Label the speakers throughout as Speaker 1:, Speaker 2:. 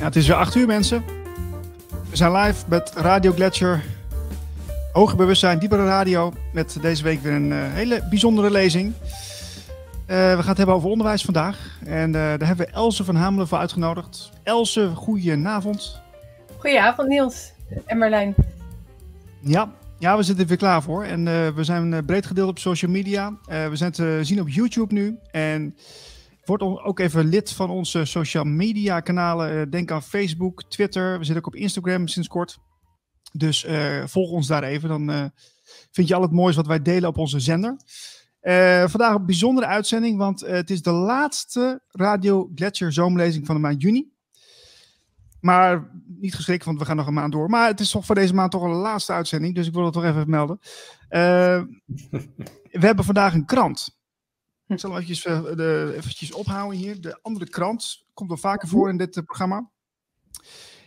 Speaker 1: Ja, het is weer 8 uur, mensen. We zijn live met Radio Gletscher. Hoger bewustzijn, diepere radio. Met deze week weer een uh, hele bijzondere lezing. Uh, we gaan het hebben over onderwijs vandaag. En uh, daar hebben we Else van Hamelen voor uitgenodigd. Else, goedenavond.
Speaker 2: Goedenavond Niels en Marlijn.
Speaker 1: Ja, ja, we zitten er weer klaar voor. En we zijn breed gedeeld op social media. we zijn te zien op YouTube nu. En Word ook even lid van onze social media kanalen. Denk aan Facebook, Twitter. We zitten ook op Instagram sinds kort. Dus uh, volg ons daar even. Dan uh, vind je al het moois wat wij delen op onze zender. Vandaag een bijzondere uitzending, want het is de laatste Radio Gletscher zomerlezing van de maand juni. Maar niet geschrikt, want we gaan nog een maand door. Maar het is toch voor deze maand toch een laatste uitzending, dus ik wil het toch even melden. we hebben vandaag een krant. Ik zal hem eventjes, uh, de, eventjes ophouden hier. De andere krant komt wel vaker voor in dit uh, programma.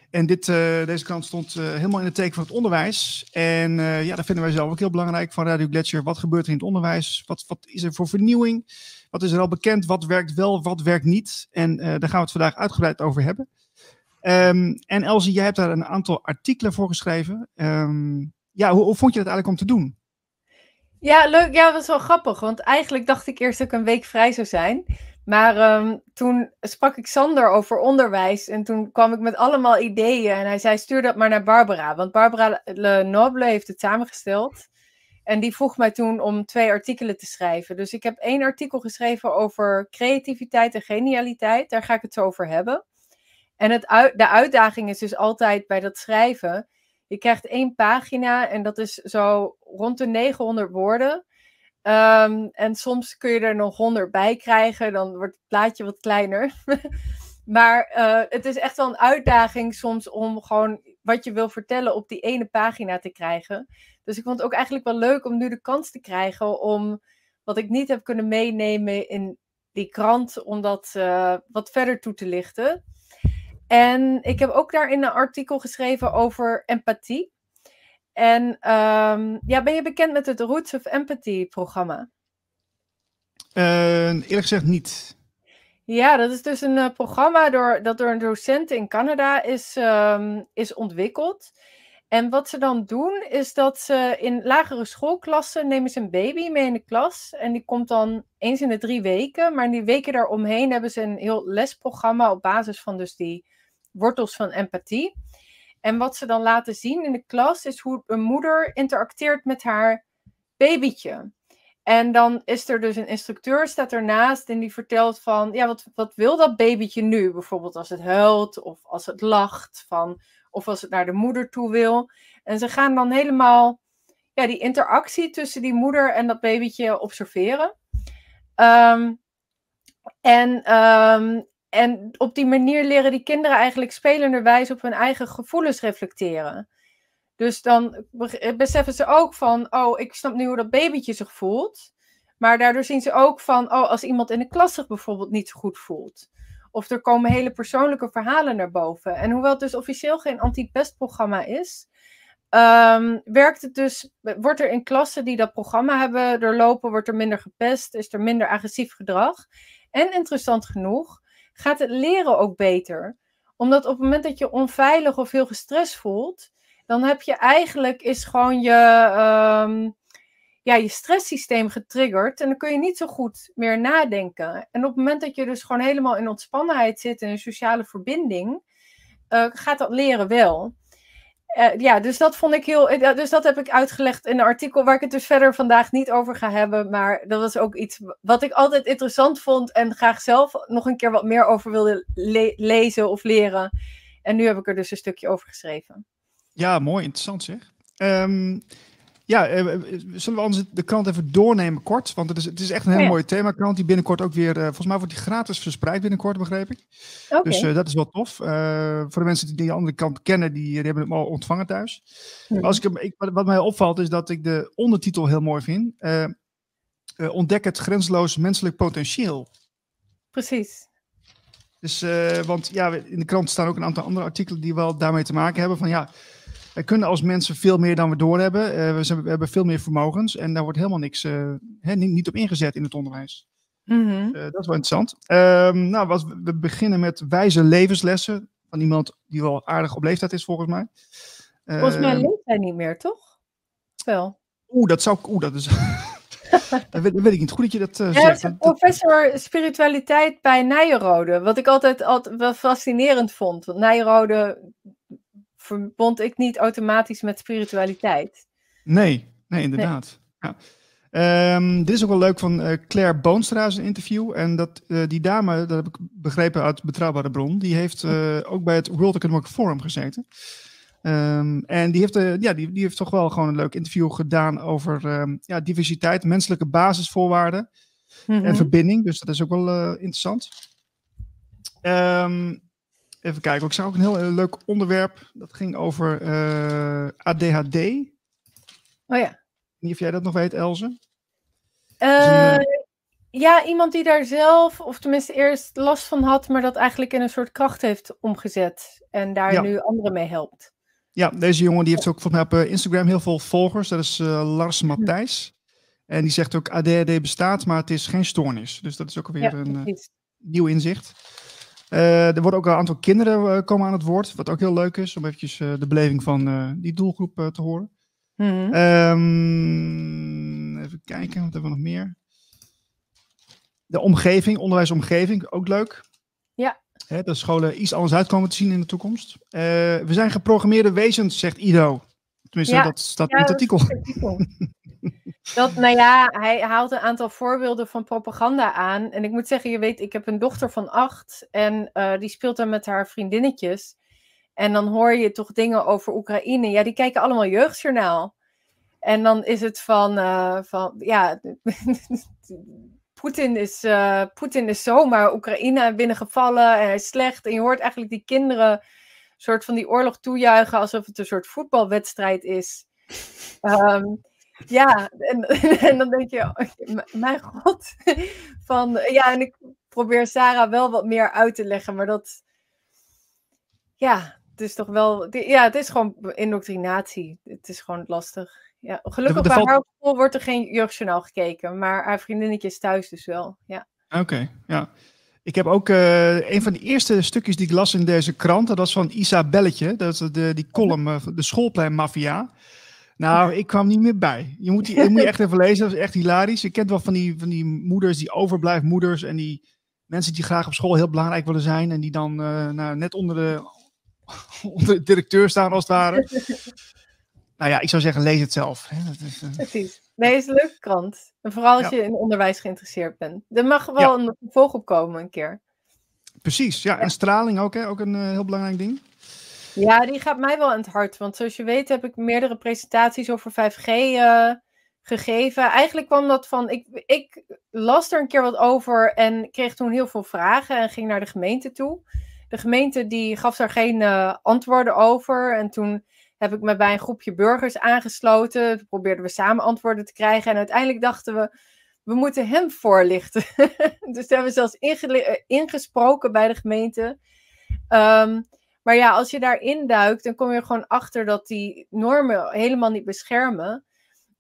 Speaker 1: En dit, uh, deze krant stond helemaal in het teken van het onderwijs. En ja, dat vinden wij zelf ook heel belangrijk van Radio Gletscher. Wat gebeurt er in het onderwijs? Wat, wat is er voor vernieuwing? Wat is er al bekend? Wat werkt wel, wat werkt niet? En daar gaan we het vandaag uitgebreid over hebben. Um, en Elsie, jij hebt daar een aantal artikelen voor geschreven. Um, ja, hoe, hoe vond je dat eigenlijk om te doen?
Speaker 2: Ja, leuk. Ja, dat was wel grappig. Want eigenlijk dacht ik eerst dat ik een week vrij zou zijn. Maar um, toen sprak ik Sander over onderwijs. En toen kwam ik met allemaal ideeën. En hij zei: stuur dat maar naar Barbara. Want Barbara Le Noble heeft het samengesteld. En die vroeg mij toen om twee artikelen te schrijven. Dus ik heb één artikel geschreven over creativiteit en genialiteit. Daar ga ik het zo over hebben. En het de uitdaging is dus altijd bij dat schrijven je krijgt één pagina en dat is zo rond de 900 woorden. Um, en soms kun je er nog 100 bij krijgen, dan wordt het plaatje wat kleiner. maar uh, het is echt wel een uitdaging soms om gewoon wat je wil vertellen op die ene pagina te krijgen. Dus ik vond het ook eigenlijk wel leuk om nu de kans te krijgen om wat ik niet heb kunnen meenemen in die krant, om dat uh, wat verder toe te lichten. En ik heb ook daarin een artikel geschreven over empathie. En um, ja, ben je bekend met het Roots of Empathy programma?
Speaker 1: Uh, eerlijk gezegd niet.
Speaker 2: Ja, dat is dus een uh, programma door, dat door een docent in Canada is, um, is ontwikkeld. En wat ze dan doen, is dat ze in lagere schoolklassen nemen ze een baby mee in de klas. En die komt dan eens in de drie weken. Maar in die weken daaromheen hebben ze een heel lesprogramma op basis van dus die wortels van empathie. En wat ze dan laten zien in de klas is hoe een moeder interacteert met haar babytje. En dan is er dus een instructeur staat ernaast en die vertelt van, ja, wat, wat wil dat babytje nu? Bijvoorbeeld als het huilt of als het lacht, van, of als het naar de moeder toe wil. En ze gaan dan helemaal ja, die interactie tussen die moeder en dat babytje observeren. Um, en um, en op die manier leren die kinderen eigenlijk spelenderwijs op hun eigen gevoelens reflecteren. Dus dan beseffen ze ook van, oh, ik snap nu hoe dat babytje zich voelt. Maar daardoor zien ze ook van, oh, als iemand in de klas zich bijvoorbeeld niet zo goed voelt. Of er komen hele persoonlijke verhalen naar boven. En hoewel het dus officieel geen anti-pestprogramma is, um, werkt het dus, wordt er in klassen die dat programma hebben doorlopen, wordt er minder gepest, is er minder agressief gedrag. En interessant genoeg, gaat het leren ook beter. Omdat op het moment dat je onveilig of heel gestrest voelt, dan heb je eigenlijk is gewoon je, um, ja, je stresssysteem getriggerd. En dan kun je niet zo goed meer nadenken. En op het moment dat je dus gewoon helemaal in ontspannenheid zit en een sociale verbinding, uh, gaat dat leren wel. Uh, ja, dus dat vond ik heel. Uh, dus dat heb ik uitgelegd in een artikel waar ik het dus verder vandaag niet over ga hebben. Maar dat was ook iets wat ik altijd interessant vond en graag zelf nog een keer wat meer over wilde le lezen of leren. En nu heb ik er dus een stukje over geschreven.
Speaker 1: Ja, mooi, interessant zeg. Um, ja, uh, zullen we anders de krant even doornemen kort? Want het is, het is echt een heel oh, ja. mooie themakrant die binnenkort ook weer, uh, volgens mij wordt die gratis verspreid binnenkort, begreep ik. Okay. Dus uh, dat is wel tof. voor de mensen die die andere kant kennen, die, die hebben hem al ontvangen thuis. Ja. Als ik, ik, wat mij opvalt is dat ik de ondertitel heel mooi vind. ontdek het grenzeloos menselijk potentieel.
Speaker 2: Precies.
Speaker 1: Dus, want ja, in de krant staan ook een aantal andere artikelen die wel daarmee te maken hebben. Van ja, wij kunnen als mensen veel meer dan we doorhebben. Uh, we, zijn, we, hebben veel meer vermogens en daar wordt helemaal niks uh, hè, niet, niet, op ingezet in het onderwijs. Mm -hmm. uh, dat is wel interessant. Um, nou, wat, we beginnen met wijze levenslessen van iemand die wel aardig op leeftijd is, volgens mij.
Speaker 2: Volgens mij
Speaker 1: Ehm,
Speaker 2: leeft hij niet meer, toch? Wel.
Speaker 1: Oeh, dat zou. Oeh, dat is. dat, weet, dat weet ik niet. Goed dat je dat eh,
Speaker 2: Ja,
Speaker 1: zegt. dat-
Speaker 2: professor spiritualiteit bij Nijenrode. Wat ik altijd, altijd wel fascinerend vond. Want Nijenrode verbond ik niet automatisch met spiritualiteit.
Speaker 1: nee, nee, inderdaad. Ja. Ehm, dit is ook wel leuk van eh, Claire Boonstra, is een interview. En dat, eh, die dame, dat heb ik begrepen uit betrouwbare bron, die heeft eh, ook bij het World Economic Forum gezeten. Ehm, en die heeft, ja, die, die heeft toch wel gewoon een leuk interview gedaan over ehm, ja, diversiteit, menselijke basisvoorwaarden.
Speaker 2: Mhm.
Speaker 1: en verbinding. Dus dat is ook wel interessant. Ehm, even kijken. Ik zag ook een heel eh, leuk onderwerp. Dat ging over eh, ADHD.
Speaker 2: Oh ja.
Speaker 1: niet of jij dat nog weet, Elze.
Speaker 2: Eh,
Speaker 1: een,
Speaker 2: ja, iemand die daar zelf, of tenminste eerst last van had, maar dat eigenlijk in een soort kracht heeft omgezet. En daar
Speaker 1: Ja.
Speaker 2: nu anderen mee helpt.
Speaker 1: Ja, deze jongen die heeft ook volgens mij op eh, Instagram heel veel volgers. Dat is eh, Lars Matthijs. En die zegt ook ADHD bestaat, maar het is geen stoornis. Dus dat is ook weer
Speaker 2: Ja,
Speaker 1: een eh, nieuw inzicht. Eh, er worden ook een aantal kinderen eh, komen aan het woord. Wat ook heel leuk is om eventjes eh, de beleving van die doelgroep te horen.
Speaker 2: Mhm.
Speaker 1: Ehm, even kijken, wat hebben we nog meer? De omgeving, onderwijsomgeving, ook leuk.
Speaker 2: Ja.
Speaker 1: Hè, dat scholen iets anders uitkomen te zien in de toekomst. We zijn geprogrammeerde wezens, zegt Ido. Tenminste,
Speaker 2: Ja.
Speaker 1: dat staat
Speaker 2: Ja,
Speaker 1: in het artikel.
Speaker 2: het artikel. Dat, nou ja, hij haalt een aantal voorbeelden van propaganda aan. En ik moet zeggen, je weet, ik heb een dochter van acht. En eh, die speelt dan met haar vriendinnetjes. En dan hoor je toch dingen over Oekraïne. Ja, die kijken allemaal jeugdjournaal. En dan is het van, eh, van ja, Poetin is, eh, Poetin is zomaar Oekraïne binnengevallen en hij is slecht. En je hoort eigenlijk die kinderen soort van die oorlog toejuichen alsof het een soort voetbalwedstrijd is. Ehm, ja, en, en dan denk je, mijn god. Van, ja, en ik probeer Sarah wel wat meer uit te leggen, maar dat, ja, het is toch wel, ja, het is gewoon indoctrinatie. Het is gewoon lastig. Ja, gelukkig bij
Speaker 1: valt-
Speaker 2: haar op school wordt er geen jeugdjournaal gekeken, maar haar vriendinnetjes thuis dus wel. Ja.
Speaker 1: Oké, ja. Ik heb ook eh, een van de eerste stukjes die ik las in deze krant. Dat was van Isabelletje. Dat is de, die column, eh, de schoolpleinmafia. Nou, ik kwam niet meer bij. Je moet, die, je moet je echt even lezen. Dat is echt hilarisch. Je kent wel van die, van die moeders, die overblijfmoeders. En die mensen die graag op school heel belangrijk willen zijn. En die dan eh, nou, net onder de, onder de directeur staan als het ware. Nou ja, ik zou zeggen, lees het zelf. Hè. Dat is, eh,
Speaker 2: Precies. Nee, is een leuke krant. En vooral als
Speaker 1: Ja.
Speaker 2: je in onderwijs geïnteresseerd bent. Er mag wel een vervolg op komen een keer.
Speaker 1: precies, ja. En straling ook, hè? ook een eh, heel belangrijk ding.
Speaker 2: Ja, die gaat mij wel aan het hart. Want zoals je weet heb ik meerdere presentaties over 5G eh, gegeven. Eigenlijk kwam dat van, ik, ik las er een keer wat over en kreeg toen heel veel vragen en ging naar de gemeente toe. De gemeente die gaf daar geen eh, antwoorden over. En toen heb ik me bij een groepje burgers aangesloten. Toen probeerden we samen antwoorden te krijgen. En uiteindelijk dachten we, we moeten hem voorlichten. dus we hebben zelfs ingele- eh, ingesproken bij de gemeente. Ehm, maar ja, als je daarin duikt, dan kom je gewoon achter dat die normen helemaal niet beschermen.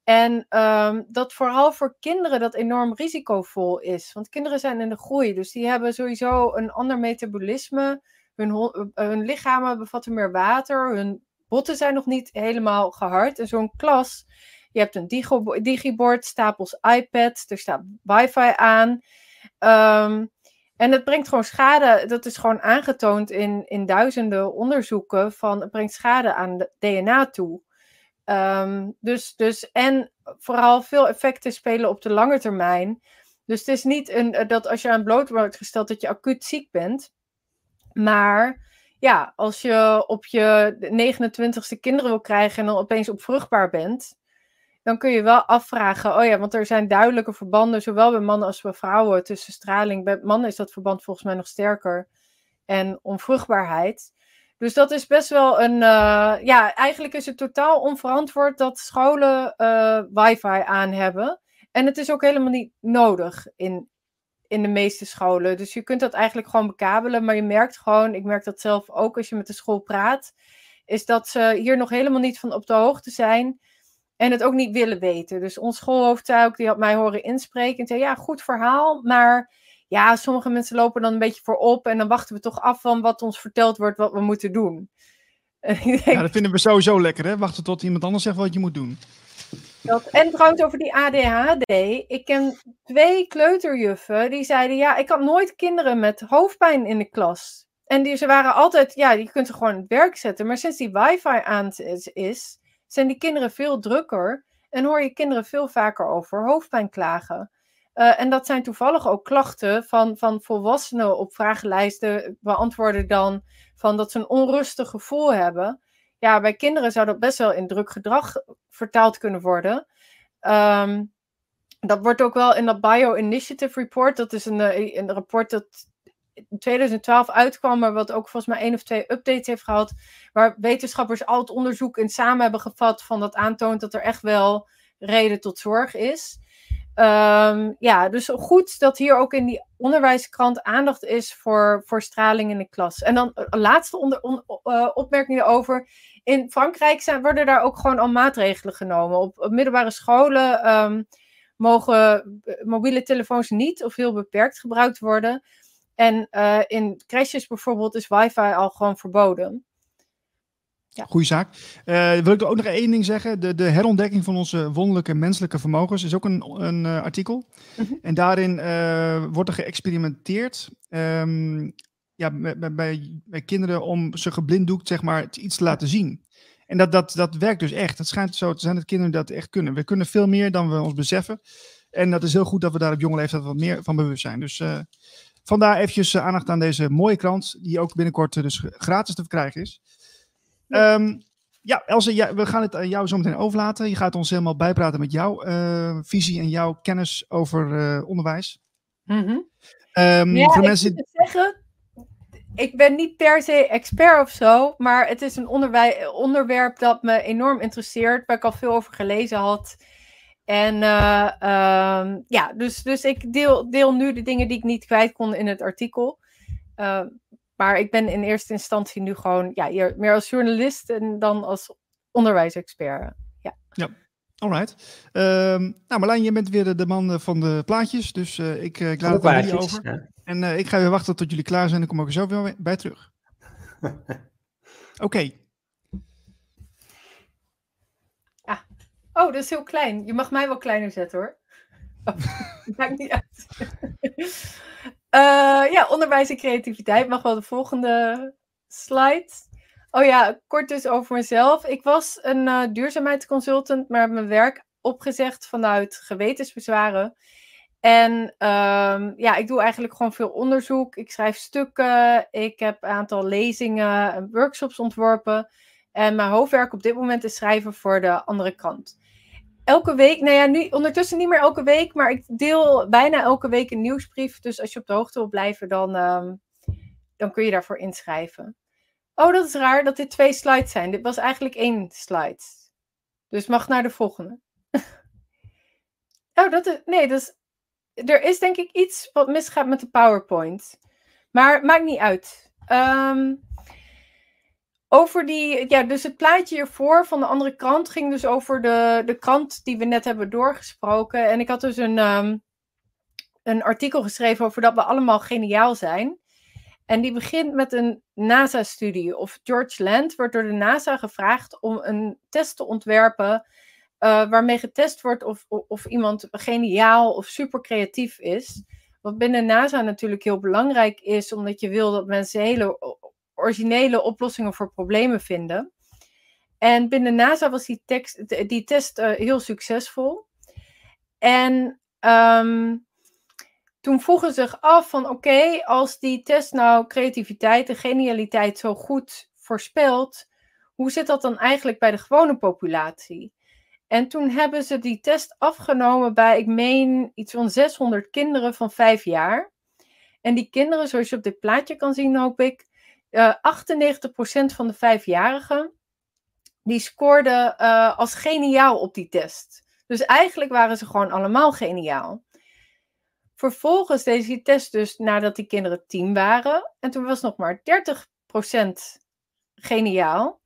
Speaker 2: En ehm, dat vooral voor kinderen dat enorm risicovol is. Want kinderen zijn in de groei, dus die hebben sowieso een ander metabolisme. Hun, eh, hun lichamen bevatten meer water, hun botten zijn nog niet helemaal gehard. En zo'n klas, je hebt een digibord, stapels iPads, er staat wifi aan. Ehm, en het brengt gewoon schade, dat is gewoon aangetoond in, in duizenden onderzoeken van het brengt schade aan de DNA toe. Ehm, dus, dus, en vooral veel effecten spelen op de lange termijn. Dus het is niet een, eh, dat als je aan bloot wordt gesteld dat je acuut ziek bent. Maar ja, als je op je 29ste kinderen wil krijgen en dan opeens opvruchtbaar bent, dan kun je wel afvragen, oh ja, want er zijn duidelijke verbanden, zowel bij mannen als bij vrouwen, tussen straling. Bij mannen is dat verband volgens mij nog sterker. En onvruchtbaarheid. Dus dat is best wel een. eh, ja, eigenlijk is het totaal onverantwoord dat scholen eh, wifi aan hebben. En het is ook helemaal niet nodig in, in de meeste scholen. Dus je kunt dat eigenlijk gewoon bekabelen. Maar je merkt gewoon, ik merk dat zelf ook als je met de school praat, is dat ze hier nog helemaal niet van op de hoogte zijn. En het ook niet willen weten. Dus ons schoolhoofd ook, die had mij horen inspreken. En zei, ja, goed verhaal. Maar ja, sommige mensen lopen dan een beetje voorop en dan wachten we toch af van wat ons verteld wordt wat we moeten doen.
Speaker 1: ja, dat vinden we sowieso lekker, hè? Wachten tot iemand anders zegt wat je moet doen.
Speaker 2: Dat, en trouwens over die ADHD. Ik ken twee kleuterjuffen die zeiden: Ja, ik had nooit kinderen met hoofdpijn in de klas. En die, ze waren altijd, ja, die kunt ze gewoon het werk zetten. Maar sinds die wifi aan is, zijn die kinderen veel drukker. En hoor je kinderen veel vaker over hoofdpijn klagen. Uh, en dat zijn toevallig ook klachten van, van volwassenen op vragenlijsten beantwoorden dan van dat ze een onrustig gevoel hebben. Ja, bij kinderen zou dat best wel in druk gedrag vertaald kunnen worden. Um, dat wordt ook wel in dat Bio Initiative Report, dat is een, eh, een rapport dat 2012 uitkwam, maar wat ook volgens mij één of twee updates heeft gehad, waar wetenschappers al het onderzoek in samen hebben gevat van dat aantoont dat er echt wel reden tot zorg is. Um, ja, dus goed dat hier ook in die onderwijskrant aandacht is voor, voor straling in de klas. En dan een laatste onder, on, uh, opmerking erover. In Frankrijk zijn, worden daar ook gewoon al maatregelen genomen. Op, middelbare scholen um, mogen mobiele telefoons niet of heel beperkt gebruikt worden. En uh, in crèches bijvoorbeeld is wifi al gewoon verboden.
Speaker 1: Ja. Goeie zaak. Uh, wil ik ook nog één ding zeggen. De, de herontdekking van onze wonderlijke menselijke vermogens is ook een, een uh, artikel. Mm -hmm. En daarin uh, wordt er geëxperimenteerd um, ja, bij, bij, bij, kinderen om ze geblinddoekt zeg maar, iets te laten zien. En dat, dat, dat werkt dus echt. Het schijnt zo te zijn dat kinderen dat echt kunnen. We kunnen veel meer dan we ons beseffen. En dat is heel goed dat we daar op jonge leeftijd wat meer van bewust zijn. Dus vandaar eventjes aandacht aan deze mooie krant, die ook binnenkort dus gratis te verkrijgen is. Um, ja, Else, ja, we gaan het aan jou zo meteen overlaten. Je gaat ons helemaal bijpraten met jouw uh, visie en jouw kennis over uh, onderwijs.
Speaker 2: Mm -hmm. um, ja,
Speaker 1: voor
Speaker 2: ik
Speaker 1: mensen...
Speaker 2: zeggen, ik ben niet per se expert of zo, maar het is een onderwerp dat me enorm interesseert, waar ik al veel over gelezen had. En uh, um, ja, dus, dus ik deel, deel nu de dingen die ik niet kwijt kon in het artikel. Uh, maar ik ben in eerste instantie nu gewoon ja, meer als journalist en dan als onderwijsexpert. Ja.
Speaker 1: ja. Alright. Um, nou, Marlijn, je bent weer de man van de plaatjes. Dus uh, ik, ik laat het aan jullie over. Ja. En uh, ik ga weer wachten tot jullie klaar zijn. En kom ik er zo weer bij terug. Oké. Okay.
Speaker 2: Ah. Oh, dat is heel klein. Je mag mij wel kleiner zetten hoor. Oh, maakt niet uit. Uh, ja, onderwijs en creativiteit mag wel de volgende slide. Oh ja, kort dus over mezelf. Ik was een uh, duurzaamheidsconsultant, maar heb mijn werk opgezegd vanuit gewetensbezwaren. En um, ja, ik doe eigenlijk gewoon veel onderzoek. Ik schrijf stukken. Ik heb een aantal lezingen en workshops ontworpen. En mijn hoofdwerk op dit moment is schrijven voor de andere krant elke week, nou ja, nu ondertussen niet meer elke week, maar ik deel bijna elke week een nieuwsbrief. Dus als je op de hoogte wil blijven, dan, um, dan kun je daarvoor inschrijven. Oh, dat is raar dat dit twee slides zijn. Dit was eigenlijk één slide. Dus mag naar de volgende. oh, dat is, nee, dat is, er is denk ik iets wat misgaat met de PowerPoint. Maar maakt niet uit. Um, over die, ja, dus het plaatje hiervoor van de andere krant ging dus over de, de krant die we net hebben doorgesproken. En ik had dus een, um, een artikel geschreven over dat we allemaal geniaal zijn. En die begint met een NASA-studie. Of George Land wordt door de NASA gevraagd om een test te ontwerpen. Uh, waarmee getest wordt of, of, of iemand geniaal of super creatief is. Wat binnen NASA natuurlijk heel belangrijk is, omdat je wil dat mensen hele originele oplossingen voor problemen vinden. En binnen NASA was die, tekst, die test uh, heel succesvol. En um, toen vroegen ze zich af van oké, als die test nou creativiteit en genialiteit zo goed voorspelt, hoe zit dat dan eigenlijk bij de gewone populatie? En toen hebben ze die test afgenomen bij, ik meen, iets van 600 kinderen van vijf jaar. En die kinderen, zoals je op dit plaatje kan zien, hoop ik, uh, eh, 98% van de vijfjarigen die scoorden uh, als geniaal op die test. Dus eigenlijk waren ze gewoon allemaal geniaal. Vervolgens deed die test dus nadat die kinderen tien waren. En toen was nog maar 30% geniaal.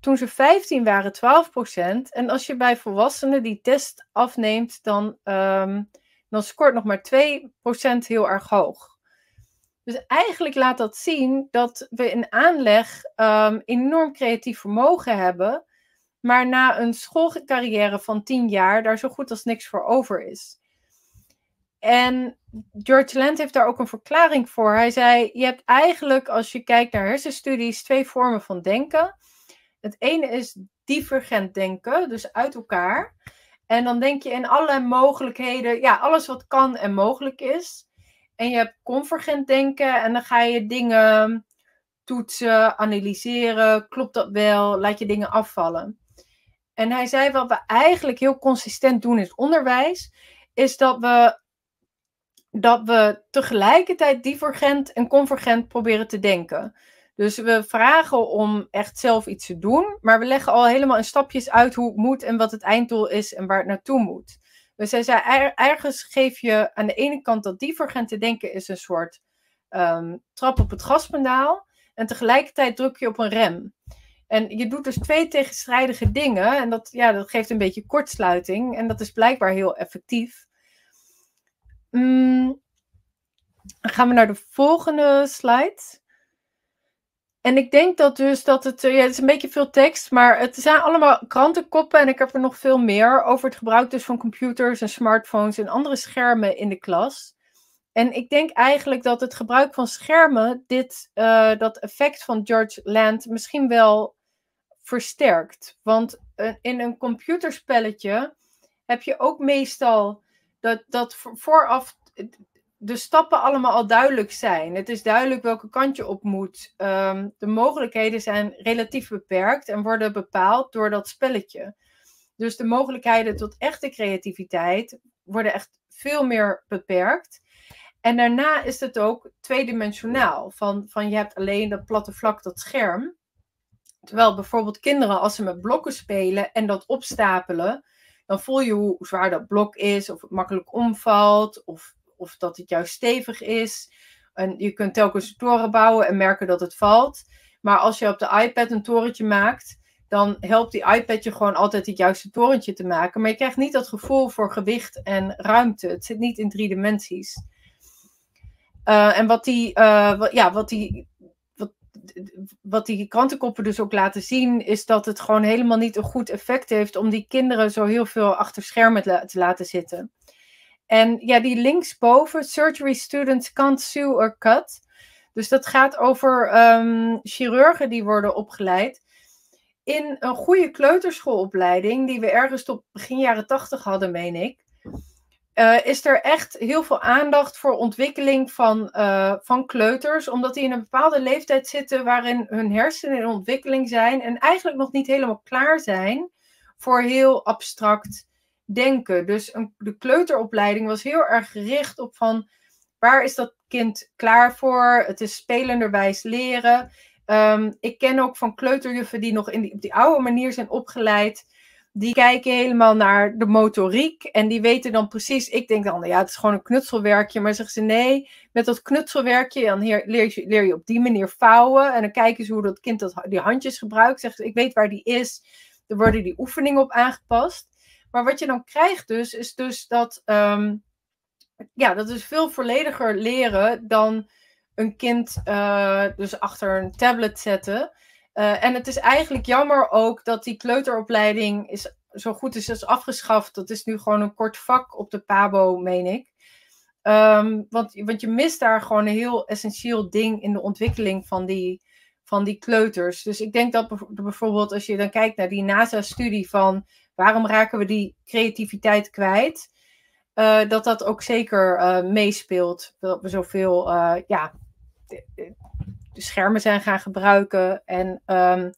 Speaker 2: Toen ze 15 waren, 12%. En als je bij volwassenen die test afneemt, dan um, dan scoort nog maar 2% heel erg hoog. Dus eigenlijk laat dat zien dat we in aanleg um, enorm creatief vermogen hebben, maar na een schoolcarrière van 10 jaar daar zo goed als niks voor over is. En George Land heeft daar ook een verklaring voor. Hij zei: Je hebt eigenlijk, als je kijkt naar hersenstudies, twee vormen van denken. Het ene is divergent denken, dus uit elkaar. En dan denk je in allerlei mogelijkheden, ja, alles wat kan en mogelijk is. En je hebt convergent denken en dan ga je dingen toetsen, analyseren. Klopt dat wel? Laat je dingen afvallen. En hij zei wat we eigenlijk heel consistent doen in het onderwijs, is dat we, dat we tegelijkertijd divergent en convergent proberen te denken. Dus we vragen om echt zelf iets te doen, maar we leggen al helemaal in stapjes uit hoe het moet en wat het einddoel is en waar het naartoe moet. Dus hij zei, ergens geef je aan de ene kant dat divergente denken is een soort um, trap op het gaspedaal. En tegelijkertijd druk je op een rem. En je doet dus twee tegenstrijdige dingen. En dat, ja, dat geeft een beetje kortsluiting. En dat is blijkbaar heel effectief. Mm, dan gaan we naar de volgende slide. En ik denk dat dus dat het, eh, ja, het is een beetje veel tekst, maar het zijn allemaal krantenkoppen en ik heb er nog veel meer over het gebruik dus van computers en smartphones en andere schermen in de klas. En ik denk eigenlijk dat het gebruik van schermen dit, uh, dat effect van George Land misschien wel versterkt. Want uh, in een computerspelletje heb je ook meestal dat, dat vooraf de stappen allemaal al duidelijk zijn. Het is duidelijk welke kant je op moet. Um, de mogelijkheden zijn relatief beperkt en worden bepaald door dat spelletje. Dus de mogelijkheden tot echte creativiteit worden echt veel meer beperkt. En daarna is het ook tweedimensionaal. Van, van je hebt alleen dat platte vlak, dat scherm. Terwijl bijvoorbeeld kinderen, als ze met blokken spelen en dat opstapelen, dan voel je hoe zwaar dat blok is, of het makkelijk omvalt, of of dat het juist stevig is. En je kunt telkens toren bouwen en merken dat het valt. Maar als je op de iPad een torentje maakt, dan helpt die iPad je gewoon altijd het juiste torentje te maken. Maar je krijgt niet dat gevoel voor gewicht en ruimte. Het zit niet in drie dimensies. Uh, en wat die, wat, ja, wat die, wat, wat die krantenkoppen dus ook laten zien, is dat het gewoon helemaal niet een goed effect heeft om die kinderen zo heel veel achter schermen te laten zitten. En ja, die linksboven, surgery students can't sue or cut. Dus dat gaat over um, chirurgen die worden opgeleid. In een goede kleuterschoolopleiding, die we ergens tot begin jaren tachtig hadden, meen ik. Uh, is er echt heel veel aandacht voor ontwikkeling van, uh, van kleuters, omdat die in een bepaalde leeftijd zitten waarin hun hersenen in ontwikkeling zijn en eigenlijk nog niet helemaal klaar zijn voor heel abstract denken. Dus een, de kleuteropleiding was heel erg gericht op van waar is dat kind klaar voor? Het is spelenderwijs leren. Um, ik ken ook van kleuterjuffen die nog in die, op die oude manier zijn opgeleid. Die kijken helemaal naar de motoriek en die weten dan precies. Ik denk dan, ja, het is gewoon een knutselwerkje. Maar zeggen ze nee, met dat knutselwerkje dan leer, je, leer je op die manier vouwen. En dan kijken ze hoe dat kind dat, die handjes gebruikt. Zeggen ze, ik weet waar die is. Er worden die oefeningen op aangepast. Maar wat je dan krijgt dus, is dus dat, um, ja, dat is veel vollediger leren dan een kind uh, dus achter een tablet zetten. Uh, en het is eigenlijk jammer ook dat die kleuteropleiding is, zo goed is als afgeschaft. Dat is nu gewoon een kort vak op de PABO, meen ik. Um, want, want je mist daar gewoon een heel essentieel ding in de ontwikkeling van die, van die kleuters. Dus ik denk dat bijvoorbeeld als je dan kijkt naar die NASA-studie van waarom raken we die creativiteit kwijt? Uh, dat dat ook zeker uh, meespeelt. Dat we zoveel uh, ja, de, schermen zijn gaan gebruiken en um,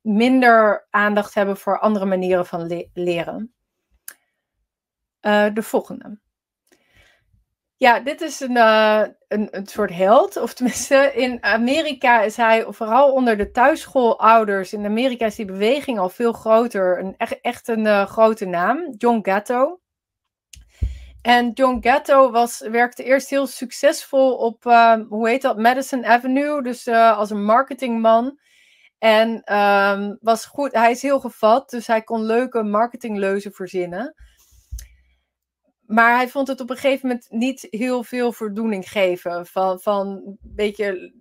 Speaker 2: minder aandacht hebben voor andere manieren van le leren. de volgende. Ja, dit is een, uh, een, een soort held. Of tenminste, in Amerika is hij vooral onder de thuisschoonouders. In Amerika is die beweging al veel groter. Een, echt, echt een uh, grote naam. John Gatto. En John Gatto was, werkte eerst heel succesvol op, uh, hoe heet dat, Madison Avenue. Dus als een marketingman. En um, was goed, hij is heel gevat, dus hij kon leuke marketingleuzen verzinnen. Maar hij vond het op een gegeven moment niet heel veel voldoening geven. Van, van een beetje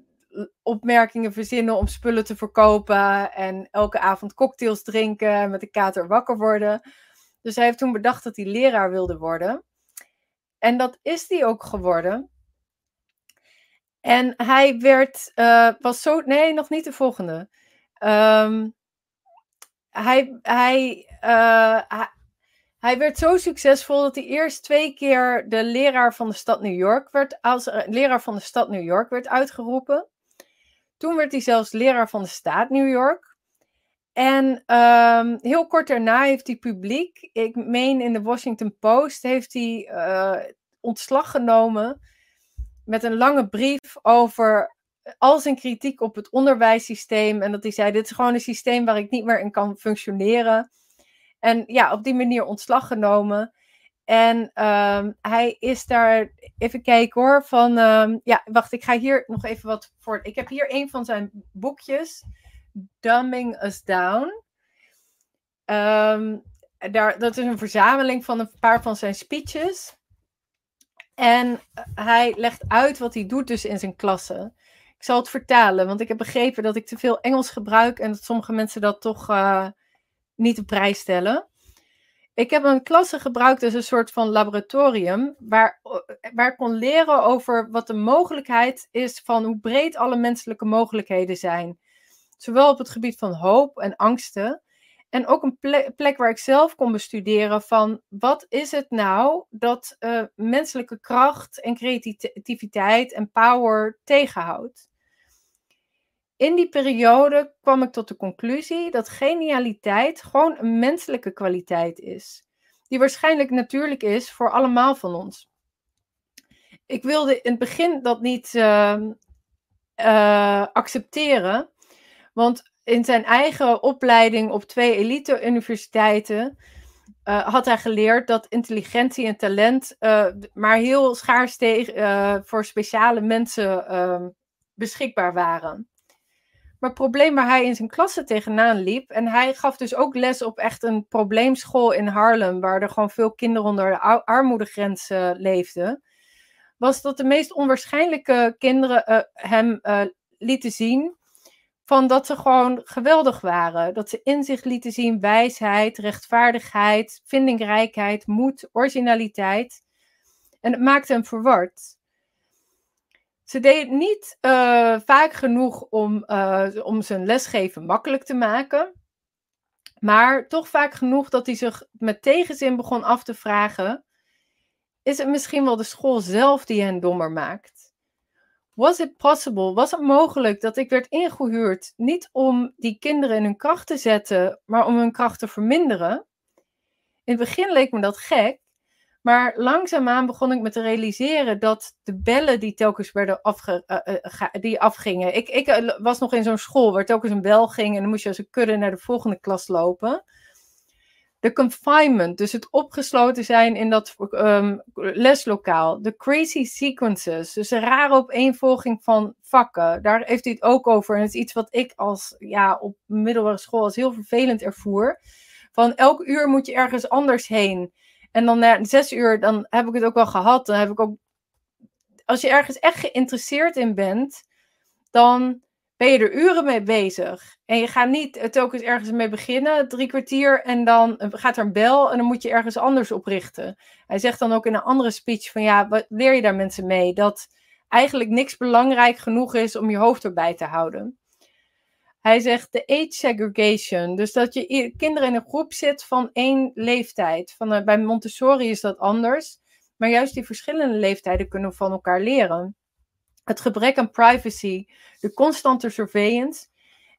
Speaker 2: opmerkingen verzinnen om spullen te verkopen. En elke avond cocktails drinken, met de kater wakker worden. Dus hij heeft toen bedacht dat hij leraar wilde worden. En dat is hij ook geworden. En hij werd, uh, was zo, nee, nog niet de volgende. Um, hij, hij, uh, hij, hij, werd zo succesvol dat hij eerst twee keer de leraar van de stad New York werd, als leraar van de stad New York werd uitgeroepen. Toen werd hij zelfs leraar van de staat New York. En um, heel kort daarna heeft hij publiek, ik meen in de Washington Post, heeft hij uh, ontslag genomen met een lange brief over al zijn kritiek op het onderwijssysteem. En dat hij zei: Dit is gewoon een systeem waar ik niet meer in kan functioneren. En ja, op die manier ontslag genomen. En um, hij is daar, even kijken hoor, van, um, ja, wacht, ik ga hier nog even wat voor. Ik heb hier een van zijn boekjes, Dumbing Us Down. Um, daar, dat is een verzameling van een paar van zijn speeches. En hij legt uit wat hij doet dus in zijn klasse. Ik zal het vertalen, want ik heb begrepen dat ik te veel Engels gebruik en dat sommige mensen dat toch uh, niet op prijs stellen. Ik heb een klasse gebruikt als een soort van laboratorium, waar, waar ik kon leren over wat de mogelijkheid is van hoe breed alle menselijke mogelijkheden zijn. Zowel op het gebied van hoop en angsten, en ook een plek, waar ik zelf kon bestuderen van wat is het nou dat uh, menselijke kracht en creativiteit en power tegenhoudt. In die periode kwam ik tot de conclusie dat genialiteit gewoon een menselijke kwaliteit is, die waarschijnlijk natuurlijk is voor allemaal van ons. Ik wilde in het begin dat niet uh, uh, accepteren, want in zijn eigen opleiding op twee elite-universiteiten uh, had hij geleerd dat intelligentie en talent uh, maar heel schaars tegen, voor speciale mensen ehm, beschikbaar waren. Maar het probleem waar hij in zijn klasse tegenaan liep, en hij gaf dus ook les op echt een probleemschool in Harlem, waar er gewoon veel kinderen onder de armoedegrens leefden, was dat de meest onwaarschijnlijke kinderen hem lieten zien van dat ze gewoon geweldig waren. Dat ze inzicht lieten zien, wijsheid, rechtvaardigheid, vindingrijkheid, moed, originaliteit. En het maakte hem verward. Ze deed niet uh, vaak genoeg om, uh, om zijn lesgeven makkelijk te maken. Maar toch vaak genoeg dat hij zich met tegenzin begon af te vragen: is het misschien wel de school zelf die hen dommer maakt? Was it possible? Was het mogelijk dat ik werd ingehuurd niet om die kinderen in hun kracht te zetten, maar om hun kracht te verminderen? In het begin leek me dat gek, maar langzaamaan begon ik me te realiseren dat de bellen die telkens werden afge, uh, uh, die afgingen. Ik, ik was nog in zo'n school waar telkens een bel ging en dan moest je als een kudde naar de volgende klas lopen de confinement, dus het opgesloten zijn in dat um, leslokaal. De crazy sequences, dus een rare opeenvolging van vakken. Daar heeft hij het ook over. En het is iets wat ik als, ja, op middelbare school als heel vervelend ervoer. Van elk uur moet je ergens anders heen. En dan na zes uur, dan heb ik het ook wel gehad. Dan heb ik ook, als je ergens echt geïnteresseerd in bent, dan ben je er uren mee bezig. En je gaat niet telkens ergens mee beginnen, drie kwartier, en dan gaat er een bel en dan moet je ergens anders op richten. Hij zegt dan ook in een andere speech van ja, wat leer je daar mensen mee? Dat eigenlijk niks belangrijk genoeg is om je hoofd erbij te houden. Hij zegt de age segregation, dus dat je kinderen in een groep zit van één leeftijd. Van, uh, bij Montessori is dat anders, maar juist die verschillende leeftijden kunnen van elkaar leren het gebrek aan privacy, de constante surveillance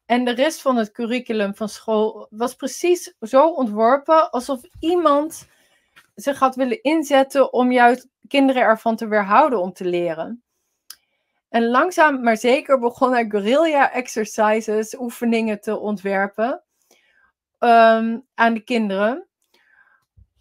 Speaker 2: en de rest van het curriculum van school was precies zo ontworpen alsof iemand zich had willen inzetten om juist kinderen ervan te weerhouden om te leren. En langzaam maar zeker begon hij guerrilla exercises, oefeningen te ontwerpen um, aan de kinderen.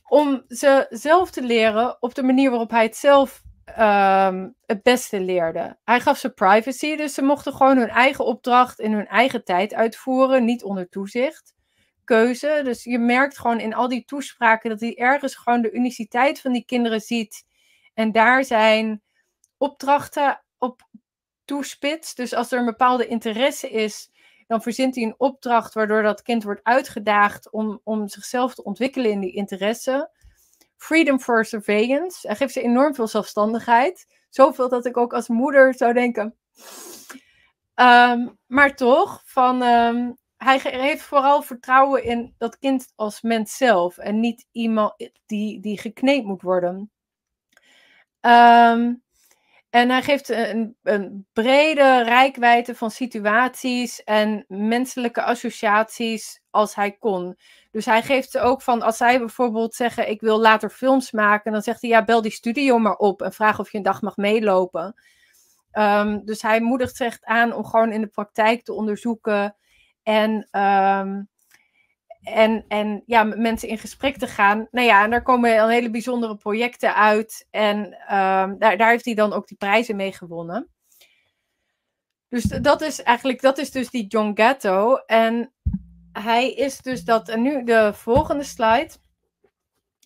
Speaker 2: Om ze zelf te leren op de manier waarop hij het zelf um, het beste leerden. Hij gaf ze privacy, dus ze mochten gewoon hun eigen opdracht in hun eigen tijd uitvoeren, niet onder toezicht. keuze. Dus je merkt gewoon in al die toespraken dat hij ergens gewoon de uniciteit van die kinderen ziet. En daar zijn opdrachten op toespitst. Dus als er een bepaalde interesse is, dan verzint hij een opdracht waardoor dat kind wordt uitgedaagd om, om zichzelf te ontwikkelen in die interesse. Freedom for surveillance. Hij geeft ze enorm veel zelfstandigheid. Zoveel dat ik ook als moeder zou denken. Ehm, maar toch, van, ehm, hij heeft vooral vertrouwen in dat kind als mens zelf en niet iemand die, die gekneed moet worden. Um, en hij geeft een, een brede rijkwijde van situaties en menselijke associaties als hij kon. Dus hij geeft ook van, als zij bijvoorbeeld zeggen, ik wil later films maken, dan zegt hij, ja, bel die studio maar op en vraag of je een dag mag meelopen. Um, dus hij moedigt zich aan om gewoon in de praktijk te onderzoeken en um, en, en ja, met mensen in gesprek te gaan. Nou ja, en daar komen al hele bijzondere projecten uit. En um, daar, daar heeft hij dan ook die prijzen mee gewonnen. Dus dat is eigenlijk, dat is dus die John Gatto. En hij is dus dat, en nu de volgende slide.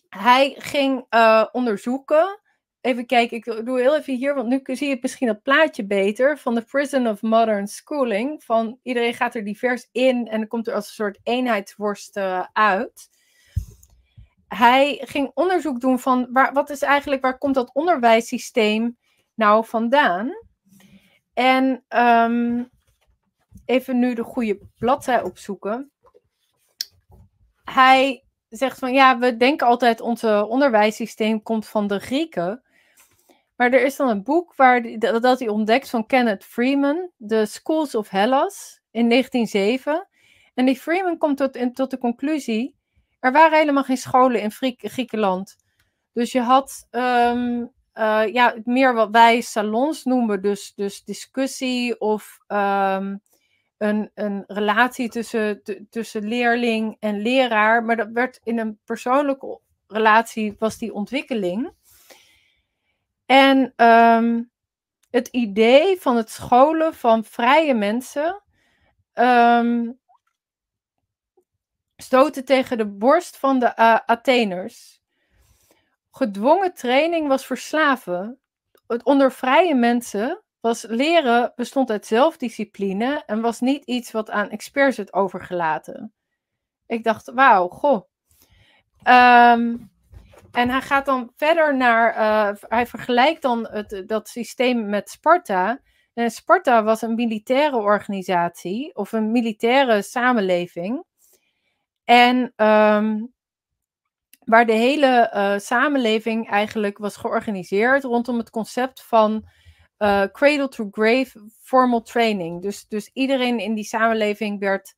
Speaker 2: Hij ging uh, onderzoeken Even kijken, ik doe heel even hier, want nu zie je misschien het plaatje beter van de Prison of Modern Schooling. Van iedereen gaat er divers in en komt er als een soort eenheidsworst uh, uit. Hij ging onderzoek doen van waar, wat is eigenlijk, waar komt dat onderwijssysteem nou vandaan? En um, even nu de goede bladzij opzoeken. Hij zegt van ja, we denken altijd onze onderwijssysteem komt van de Grieken. Maar er is dan een boek waar dat hij ontdekt van Kenneth Freeman, The Schools of Hellas, in 1907. En die Freeman komt tot, tot de conclusie, er waren helemaal geen scholen in Griekenland. Dus je had um, uh, ja, meer wat wij salons noemen, dus, dus discussie of um, een, een relatie tussen, tussen leerling en leraar. Maar dat werd in een persoonlijke relatie, was die ontwikkeling. En um, het idee van het scholen van vrije mensen um, stoten tegen de borst van de uh, Atheners. Gedwongen training was verslaven. Het onder vrije mensen was leren bestond uit zelfdiscipline en was niet iets wat aan experts werd overgelaten. Ik dacht, wauw, goh. Um, en hij gaat dan verder naar, uh, hij vergelijkt dan het, dat systeem met Sparta. En Sparta was een militaire organisatie of een militaire samenleving. En um, waar de hele uh, samenleving eigenlijk was georganiseerd rondom het concept van cradle to grave formal training. Dus, dus iedereen in die samenleving werd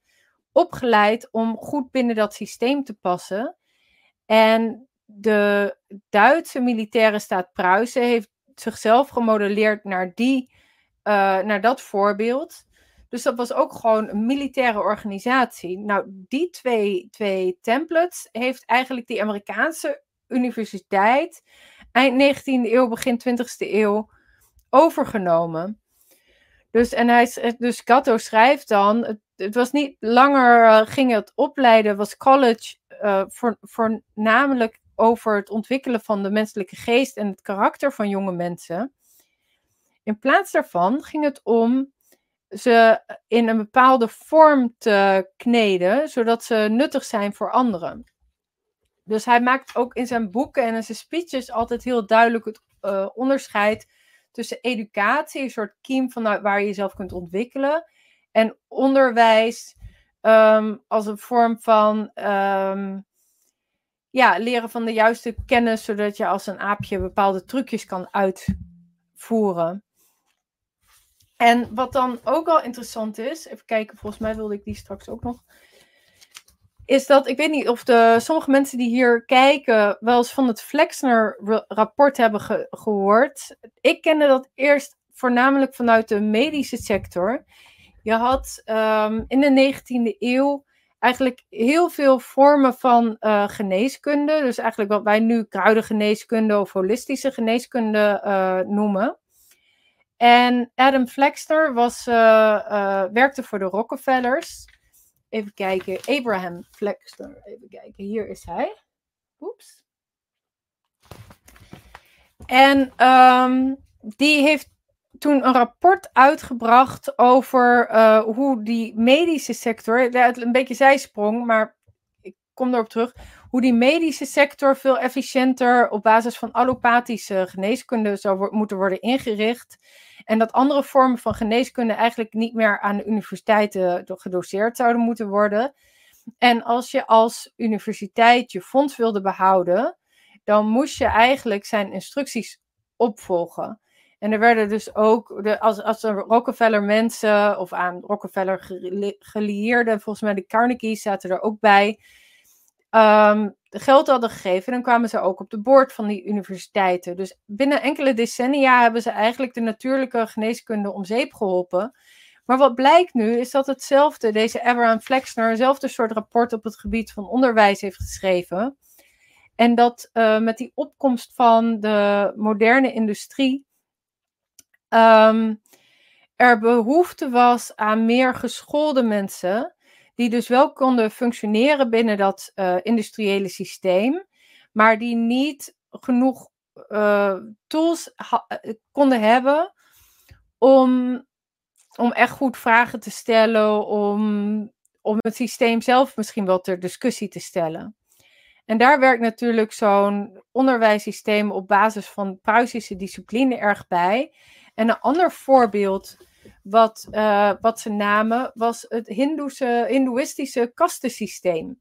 Speaker 2: opgeleid om goed binnen dat systeem te passen. En de Duitse militaire staat Pruisen heeft zichzelf gemodelleerd naar, die, uh, naar dat voorbeeld. Dus dat was ook gewoon een militaire organisatie. Nou, die twee, twee templates heeft eigenlijk die Amerikaanse universiteit eind 19e eeuw, begin 20e eeuw overgenomen. Dus, en hij, dus Gatto schrijft dan, het, was niet langer, uh, ging het opleiden, was college uh, voor, voornamelijk over het ontwikkelen van de menselijke geest en het karakter van jonge mensen. In plaats daarvan ging het om ze in een bepaalde vorm te kneden, zodat ze nuttig zijn voor anderen. Dus hij maakt ook in zijn boeken en in zijn speeches altijd heel duidelijk het uh, onderscheid tussen educatie, een soort kiem van waar je jezelf kunt ontwikkelen, en onderwijs um, als een vorm van um, ja, leren van de juiste kennis, zodat je als een aapje bepaalde trucjes kan uitvoeren. En wat dan ook al interessant is, even kijken, volgens mij wilde ik die straks ook nog. Is dat, ik weet niet of de, sommige mensen die hier kijken wel eens van het Flexner-rapport hebben gehoord. Ik kende dat eerst voornamelijk vanuit de medische sector. Je had um, in de 19e eeuw eigenlijk heel veel vormen van uh, geneeskunde. Dus eigenlijk wat wij nu kruidengeneeskunde of holistische geneeskunde uh, noemen. En Adam Flexner was, uh, werkte voor de Rockefellers. even kijken, Abraham Flexner. Even kijken, hier is hij. Oeps. En ehm, die heeft toen een rapport uitgebracht over uh, hoe die medische sector, een beetje zijsprong, maar ik kom erop terug, hoe die medische sector veel efficiënter op basis van allopathische geneeskunde zou moeten worden ingericht. En dat andere vormen van geneeskunde eigenlijk niet meer aan de universiteiten gedoseerd zouden moeten worden. En als je als universiteit je fonds wilde behouden, dan moest je eigenlijk zijn instructies opvolgen. En er werden dus ook, de, als, als er Rockefeller mensen of aan Rockefeller gelieerden, volgens mij de Carnegie zaten er ook bij, um, geld hadden gegeven, dan kwamen ze ook op de boord van die universiteiten. Dus binnen enkele decennia hebben ze eigenlijk de natuurlijke geneeskunde om zeep geholpen. Maar wat blijkt nu is dat hetzelfde, deze Abraham Flexner, eenzelfde soort rapport op het gebied van onderwijs heeft geschreven. En dat uh, met die opkomst van de moderne industrie um, er behoefte was aan meer geschoolde mensen die dus wel konden functioneren binnen dat uh, industriële systeem, maar die niet genoeg uh, tools eh, konden hebben om, om echt goed vragen te stellen, om, om het systeem zelf misschien wel ter discussie te stellen. En daar werkt natuurlijk zo'n onderwijssysteem op basis van Pruisische discipline erg bij. En een ander voorbeeld wat, uh, wat ze namen was het Hindoese, Hindoeïstische kastensysteem.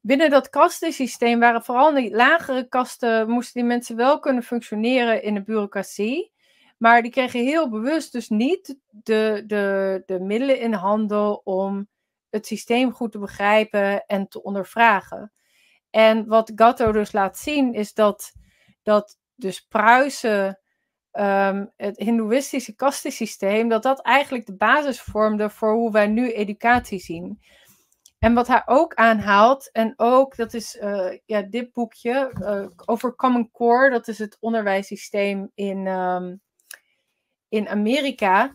Speaker 2: Binnen dat kastensysteem waren vooral die lagere kasten, moesten die mensen wel kunnen functioneren in de bureaucratie. Maar die kregen heel bewust dus niet de, de, de middelen in handen om het systeem goed te begrijpen en te ondervragen. En wat Gatto dus laat zien is dat, dat dus Pruisen um, het Hindoeïstische kastensysteem, dat dat eigenlijk de basis vormde voor hoe wij nu educatie zien. En wat hij ook aanhaalt, en ook, dat is uh, ja, dit boekje uh, over Common Core, dat is het onderwijssysteem in, um, in Amerika.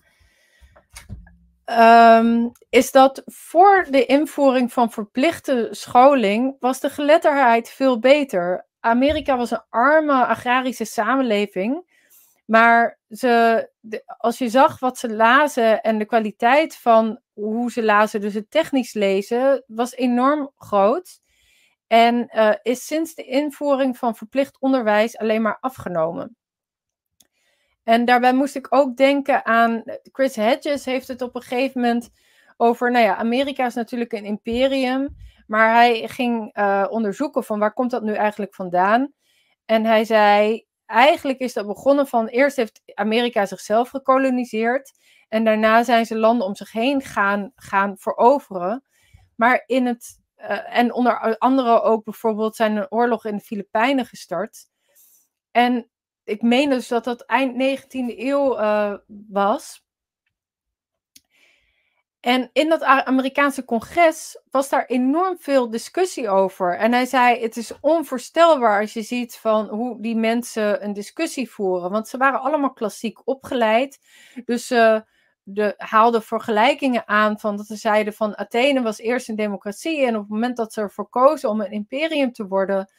Speaker 2: Um, is dat voor de invoering van verplichte scholing was de geletterdheid veel beter. Amerika was een arme agrarische samenleving. Maar ze, als je zag wat ze lazen en de kwaliteit van hoe ze lazen, dus het technisch lezen, was enorm groot. En uh, is sinds de invoering van verplicht onderwijs alleen maar afgenomen. En daarbij moest ik ook denken aan Chris Hedges heeft het op een gegeven moment over, nou ja, Amerika is natuurlijk een imperium, maar hij ging uh, onderzoeken van waar komt dat nu eigenlijk vandaan. En hij zei, eigenlijk is dat begonnen van eerst heeft Amerika zichzelf gekoloniseerd en daarna zijn ze landen om zich heen gaan, gaan veroveren. Maar in het, uh, en onder andere ook bijvoorbeeld zijn een oorlog in de Filipijnen gestart. En ik meen dus dat dat eind 19e eeuw uh, was. En in dat Amerikaanse congres was daar enorm veel discussie over. En hij zei: Het is onvoorstelbaar als je ziet van hoe die mensen een discussie voeren. Want ze waren allemaal klassiek opgeleid. Dus ze de, haalden vergelijkingen aan van dat ze zeiden van Athene was eerst een democratie. En op het moment dat ze ervoor kozen om een imperium te worden.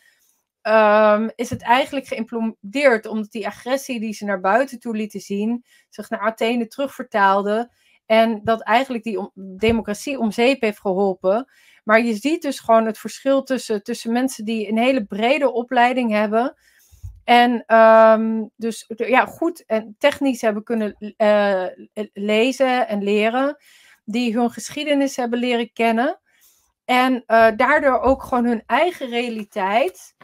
Speaker 2: Um, is het eigenlijk geïmplodeerd omdat die agressie die ze naar buiten toe lieten zien, zich naar Athene terugvertaalde en dat eigenlijk die democratie om zeep heeft geholpen. Maar je ziet dus gewoon het verschil tussen, tussen mensen die een hele brede opleiding hebben. En um, dus ja, goed en technisch hebben kunnen uh, lezen en leren. Die hun geschiedenis hebben leren kennen. En uh, daardoor ook gewoon hun eigen realiteit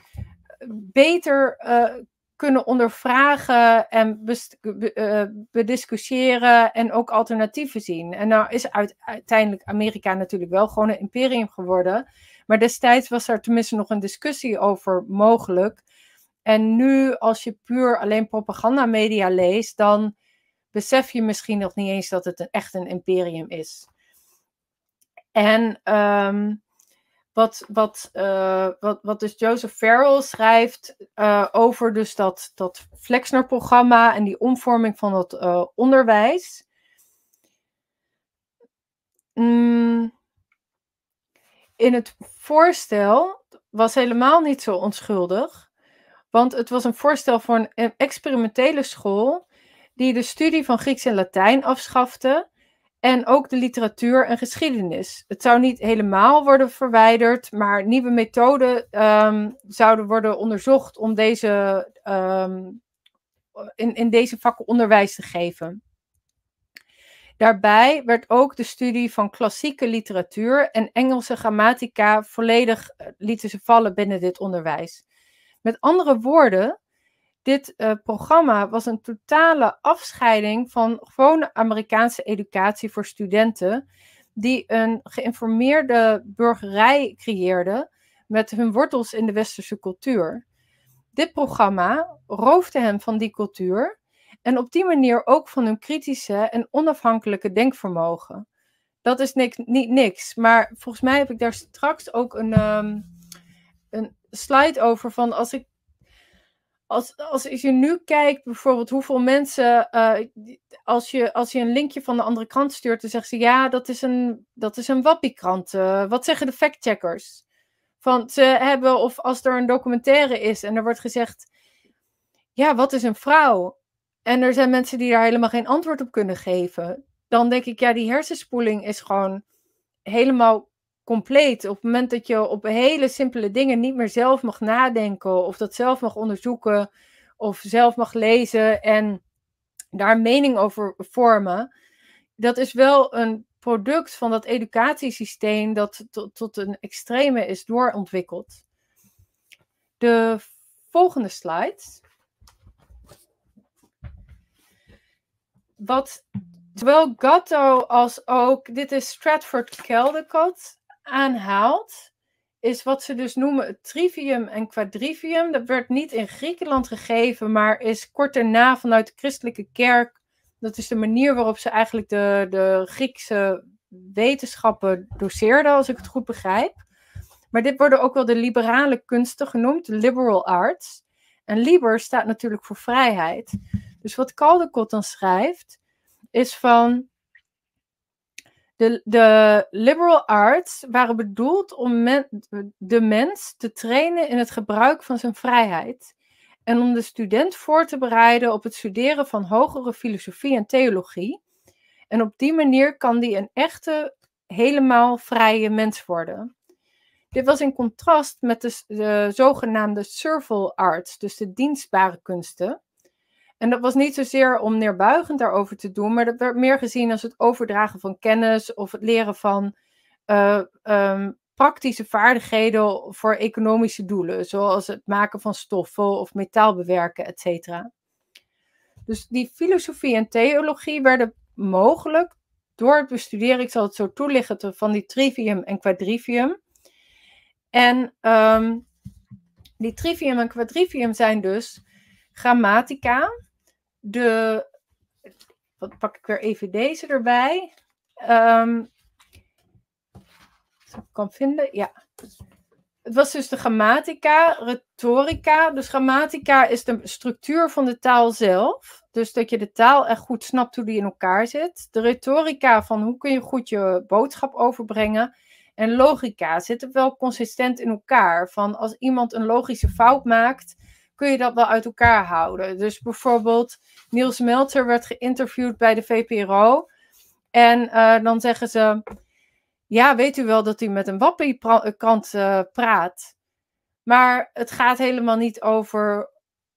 Speaker 2: beter uh, kunnen ondervragen en uh, bediscussiëren en ook alternatieven zien. En nou is uiteindelijk Amerika natuurlijk wel gewoon een imperium geworden. Maar destijds was er tenminste nog een discussie over mogelijk. En nu, als je puur alleen propagandamedia leest, dan besef je misschien nog niet eens dat het een, echt een imperium is. En um, wat, wat, uh, wat, wat dus Joseph Farrell schrijft uh, over dus dat, dat Flexner-programma en die omvorming van het uh, onderwijs. Mm, in het voorstel was helemaal niet zo onschuldig. Want het was een voorstel voor een experimentele school die de studie van Grieks en Latijn afschafte en ook de literatuur en geschiedenis. Het zou niet helemaal worden verwijderd, maar nieuwe methoden um, zouden worden onderzocht om deze, um, in, in deze vakken onderwijs te geven. Daarbij werd ook de studie van klassieke literatuur en Engelse grammatica volledig eh, lieten ze vallen binnen dit onderwijs. Met andere woorden, dit uh, programma was een totale afscheiding van gewone Amerikaanse educatie voor studenten, die een geïnformeerde burgerij creëerden met hun wortels in de westerse cultuur. Dit programma roofde hen van die cultuur en op die manier ook van hun kritische en onafhankelijke denkvermogen. Dat is niks, niet niks, maar volgens mij heb ik daar straks ook een, um, een slide over van als ik als, als je nu kijkt bijvoorbeeld hoeveel mensen, uh, als, je, als je een linkje van de andere krant stuurt, dan zeggen ze ja, dat is een, dat is een wappiekrant. Uh, wat zeggen de factcheckers? Van ze hebben, of als er een documentaire is en er wordt gezegd, ja, wat is een vrouw? En er zijn mensen die daar helemaal geen antwoord op kunnen geven. Dan denk ik, ja, die hersenspoeling is gewoon helemaal compleet. Op het moment dat je op hele simpele dingen niet meer zelf mag nadenken, of dat zelf mag onderzoeken, of zelf mag lezen en daar mening over vormen, dat is wel een product van dat educatiesysteem dat tot, tot een extreme is doorontwikkeld. De volgende slide. Wat zowel Gatto als ook, dit is Stratford Caldecott, aanhaalt, is wat ze dus noemen het trivium en quadrivium. Dat werd niet in Griekenland gegeven, maar is kort daarna vanuit de christelijke kerk. Dat is de manier waarop ze eigenlijk de, de Griekse wetenschappen doseerden, als ik het goed begrijp. Maar dit worden ook wel de liberale kunsten genoemd, liberal arts. En liber staat natuurlijk voor vrijheid. Dus wat Caldecott dan schrijft, is van de, de liberal arts waren bedoeld om de mens te trainen in het gebruik van zijn vrijheid. En om de student voor te bereiden op het studeren van hogere filosofie en theologie. En op die manier kan die een echte, helemaal vrije mens worden. Dit was in contrast met de, de zogenaamde servile arts, dus de dienstbare kunsten, en dat was niet zozeer om neerbuigend daarover te doen, maar dat werd meer gezien als het overdragen van kennis of het leren van uh, um, praktische vaardigheden voor economische doelen, zoals het maken van stoffen of metaal bewerken, etc. Dus die filosofie en theologie werden mogelijk door het bestuderen, ik zal het zo toelichten, van die trivium en quadrivium. En um, die trivium en quadrivium zijn dus grammatica, de. Wat pak ik weer even deze erbij? Um, als ik kan vinden, ja. Het was dus de grammatica, retorica. Dus grammatica is de structuur van de taal zelf. Dus dat je de taal echt goed snapt hoe die in elkaar zit. De retorica van hoe kun je goed je boodschap overbrengen. En logica zit wel consistent in elkaar. Van als iemand een logische fout maakt, kun je dat wel uit elkaar houden. Dus bijvoorbeeld Niels Melter werd geïnterviewd bij de VPRO. En uh, dan zeggen ze, ja, weet u wel dat u met een wappiekrant uh, praat. Maar het gaat helemaal niet over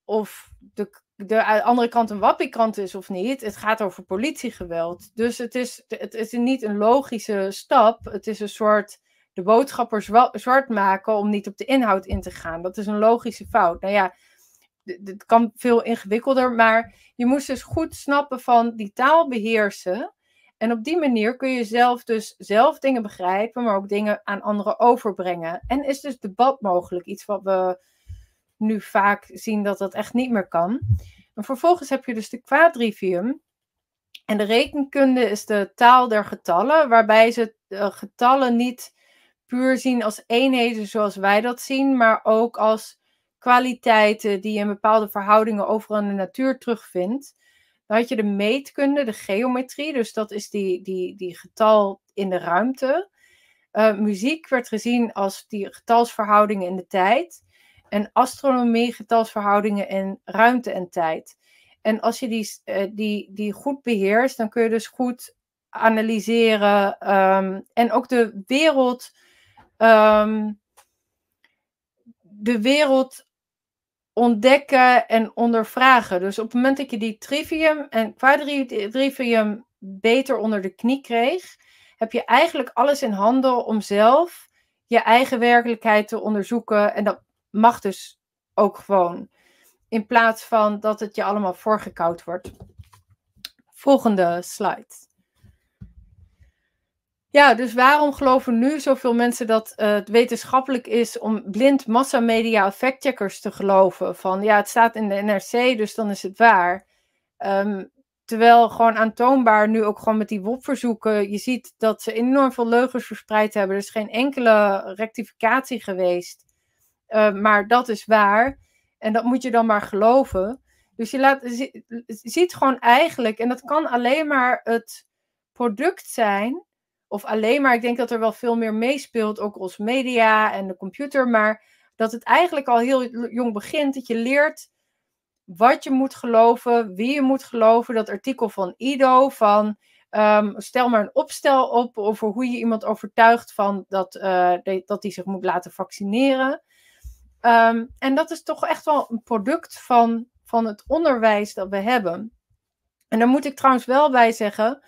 Speaker 2: of de, de andere kant een wappiekrant is of niet. Het gaat over politiegeweld. Dus het is, het is niet een logische stap. Het is een soort de boodschapper zwart maken om niet op de inhoud in te gaan. Dat is een logische fout. Nou ja, het kan veel ingewikkelder, maar je moest dus goed snappen van die taal beheersen. En op die manier kun je zelf dus zelf dingen begrijpen, maar ook dingen aan anderen overbrengen. En is dus debat mogelijk, iets wat we nu vaak zien dat dat echt niet meer kan. En vervolgens heb je dus de quadrivium. En de rekenkunde is de taal der getallen, waarbij ze getallen niet puur zien als eenheden zoals wij dat zien, maar ook als kwaliteiten die je in bepaalde verhoudingen overal in de natuur terugvindt. Dan had je de meetkunde, de geometrie, dus dat is die, die, die getal in de ruimte. Uh, muziek werd gezien als die getalsverhoudingen in de tijd. En astronomie, getalsverhoudingen in ruimte en tijd. En als je die, uh, die, die goed beheerst, dan kun je dus goed analyseren. Um, en ook de wereld. Um, de wereld ontdekken en ondervragen. Dus op het moment dat je die trivium en quadrivium beter onder de knie kreeg, heb je eigenlijk alles in handen om zelf je eigen werkelijkheid te onderzoeken. En dat mag dus ook gewoon. In plaats van dat het je allemaal voorgekoud wordt. Volgende slide. Ja, dus waarom geloven nu zoveel mensen dat uh, het wetenschappelijk is om blind massamedia factcheckers te geloven? Van ja, het staat in de NRC, dus dan is het waar. Um, terwijl gewoon aantoonbaar nu ook gewoon met die WOP-verzoeken, je ziet dat ze enorm veel leugens verspreid hebben. Er is geen enkele rectificatie geweest. Uh, maar dat is waar. En dat moet je dan maar geloven. Dus je laat, ziet gewoon eigenlijk, en dat kan alleen maar het product zijn of alleen maar, ik denk dat er wel veel meer meespeelt, ook als media en de computer, maar dat het eigenlijk al heel jong begint, dat je leert wat je moet geloven, wie je moet geloven. Dat artikel van Ido van um, stel maar een opstel op over hoe je iemand overtuigt van dat, uh, dat zich moet laten vaccineren. Um, en dat is toch echt wel een product van, van het onderwijs dat we hebben. En daar moet ik trouwens wel bij zeggen,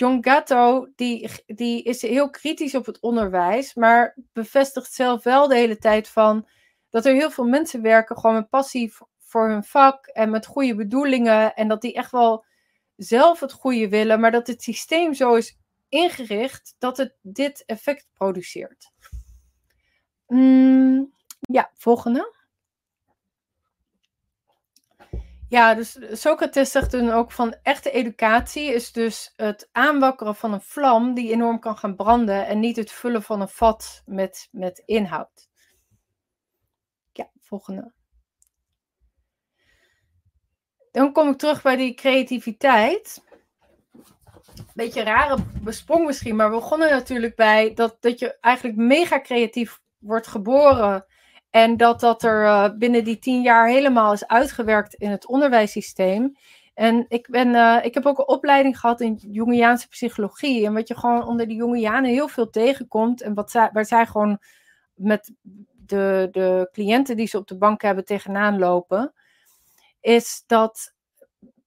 Speaker 2: John Gatto die, die is heel kritisch op het onderwijs, maar bevestigt zelf wel de hele tijd van dat er heel veel mensen werken gewoon met passie voor hun vak en met goede bedoelingen en dat die echt wel zelf het goede willen, maar dat het systeem zo is ingericht dat het dit effect produceert. Mm, ja, volgende. Ja, dus Socrates zegt dan ook van echte educatie is dus het aanwakkeren van een vlam die enorm kan gaan branden en niet het vullen van een vat met, met inhoud. Ja, volgende. Dan kom ik terug bij die creativiteit. Beetje rare besprong misschien, maar we begonnen natuurlijk bij dat, dat je eigenlijk mega creatief wordt geboren en dat dat er uh, binnen die tien jaar helemaal is uitgewerkt in het onderwijssysteem. En ik, ben, uh, ik heb ook een opleiding gehad in Jungiaanse psychologie. En wat je gewoon onder de Jungianen heel veel tegenkomt. En wat waar zij gewoon met de, de cliënten die ze op de bank hebben tegenaan lopen. Is dat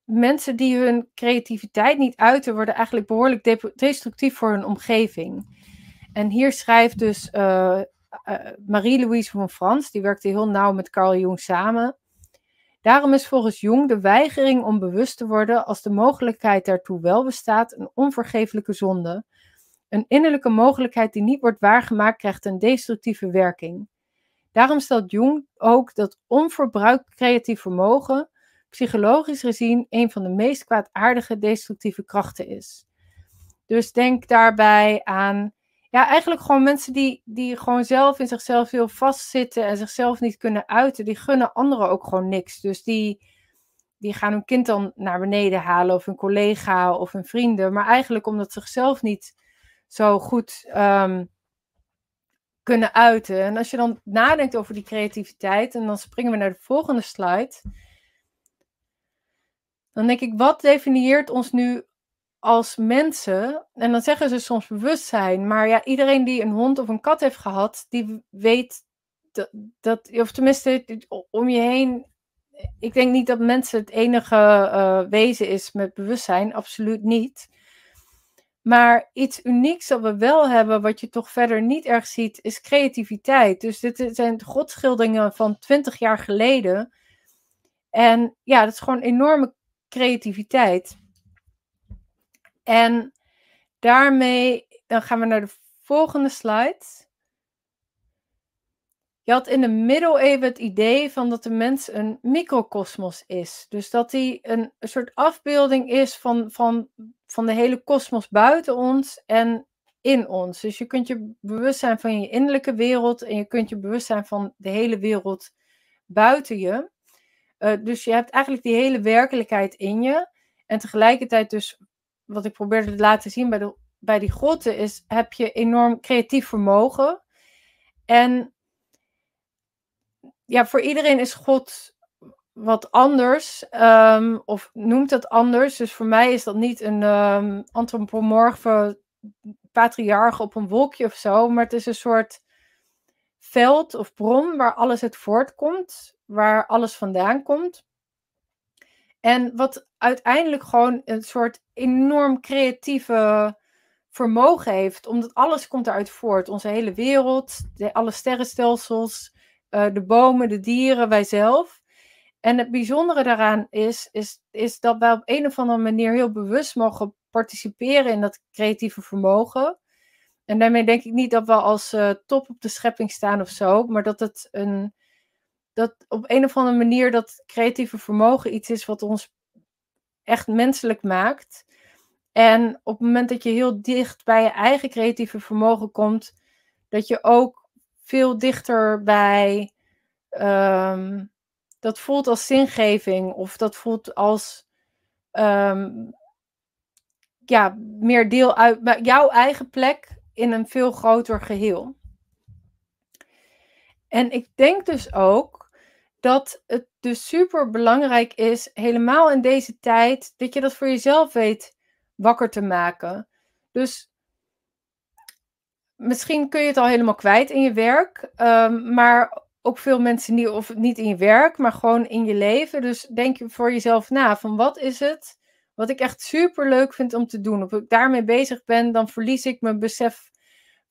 Speaker 2: mensen die hun creativiteit niet uiten, worden eigenlijk behoorlijk destructief voor hun omgeving. En hier schrijft dus uh, Marie-Louise van Frans, die werkte heel nauw met Carl Jung samen. Daarom is volgens Jung de weigering om bewust te worden, als de mogelijkheid daartoe wel bestaat, een onvergeeflijke zonde. Een innerlijke mogelijkheid die niet wordt waargemaakt, krijgt een destructieve werking. Daarom stelt Jung ook dat onverbruikt creatief vermogen, psychologisch gezien, een van de meest kwaadaardige destructieve krachten is. Dus denk daarbij aan ja, eigenlijk gewoon mensen die, die gewoon zelf in zichzelf heel vastzitten en zichzelf niet kunnen uiten, die gunnen anderen ook gewoon niks. Dus die, die gaan hun kind dan naar beneden halen of hun collega of hun vrienden, maar eigenlijk omdat ze zichzelf niet zo goed um, kunnen uiten. En als je dan nadenkt over die creativiteit, en dan springen we naar de volgende slide, dan denk ik, wat definieert ons nu als mensen, en dan zeggen ze soms bewustzijn, maar ja, iedereen die een hond of een kat heeft gehad, die weet dat, dat of tenminste om je heen, ik denk niet dat mensen het enige uh, wezen is met bewustzijn, absoluut niet. Maar iets unieks dat we wel hebben, wat je toch verder niet erg ziet, is creativiteit. Dus dit zijn godschilderingen van 20 jaar geleden. En ja, dat is gewoon enorme creativiteit. En daarmee, dan gaan we naar de volgende slide. Je had in de middeleeuwen het idee van dat de mens een microkosmos is. Dus dat hij een, een soort afbeelding is van, van, van de hele kosmos buiten ons en in ons. Dus je kunt je bewust zijn van je innerlijke wereld en je kunt je bewust zijn van de hele wereld buiten je. Uh, dus je hebt eigenlijk die hele werkelijkheid in je. En tegelijkertijd dus wat ik probeerde te laten zien bij de bij die grotten is, heb je enorm creatief vermogen. En ja, voor iedereen is God wat anders, um, of noemt dat anders. Dus voor mij is dat niet een um, antropomorfe patriarch op een wolkje of zo, maar het is een soort veld of bron waar alles uit voortkomt, waar alles vandaan komt. En wat uiteindelijk gewoon een soort enorm creatieve vermogen heeft, omdat alles komt eruit voort. Onze hele wereld, alle sterrenstelsels, uh, de bomen, de dieren, wij zelf. En het bijzondere daaraan is, is, is dat wij op een of andere manier heel bewust mogen participeren in dat creatieve vermogen. En daarmee denk ik niet dat we als uh, top op de schepping staan of zo, maar dat het een, dat op een of andere manier dat creatieve vermogen iets is wat ons echt menselijk maakt. En op het moment dat je heel dicht bij je eigen creatieve vermogen komt, dat je ook veel dichter bij um, dat voelt als zingeving of dat voelt als um, ja, meer deel uit jouw eigen plek in een veel groter geheel. En ik denk dus ook dat het dus super belangrijk is, helemaal in deze tijd, dat je dat voor jezelf weet wakker te maken. Dus misschien kun je het al helemaal kwijt in je werk, um, maar ook veel mensen niet, of niet in je werk, maar gewoon in je leven. Dus denk je voor jezelf na van wat is het wat ik echt super leuk vind om te doen. Of ik daarmee bezig ben, dan verlies ik mijn besef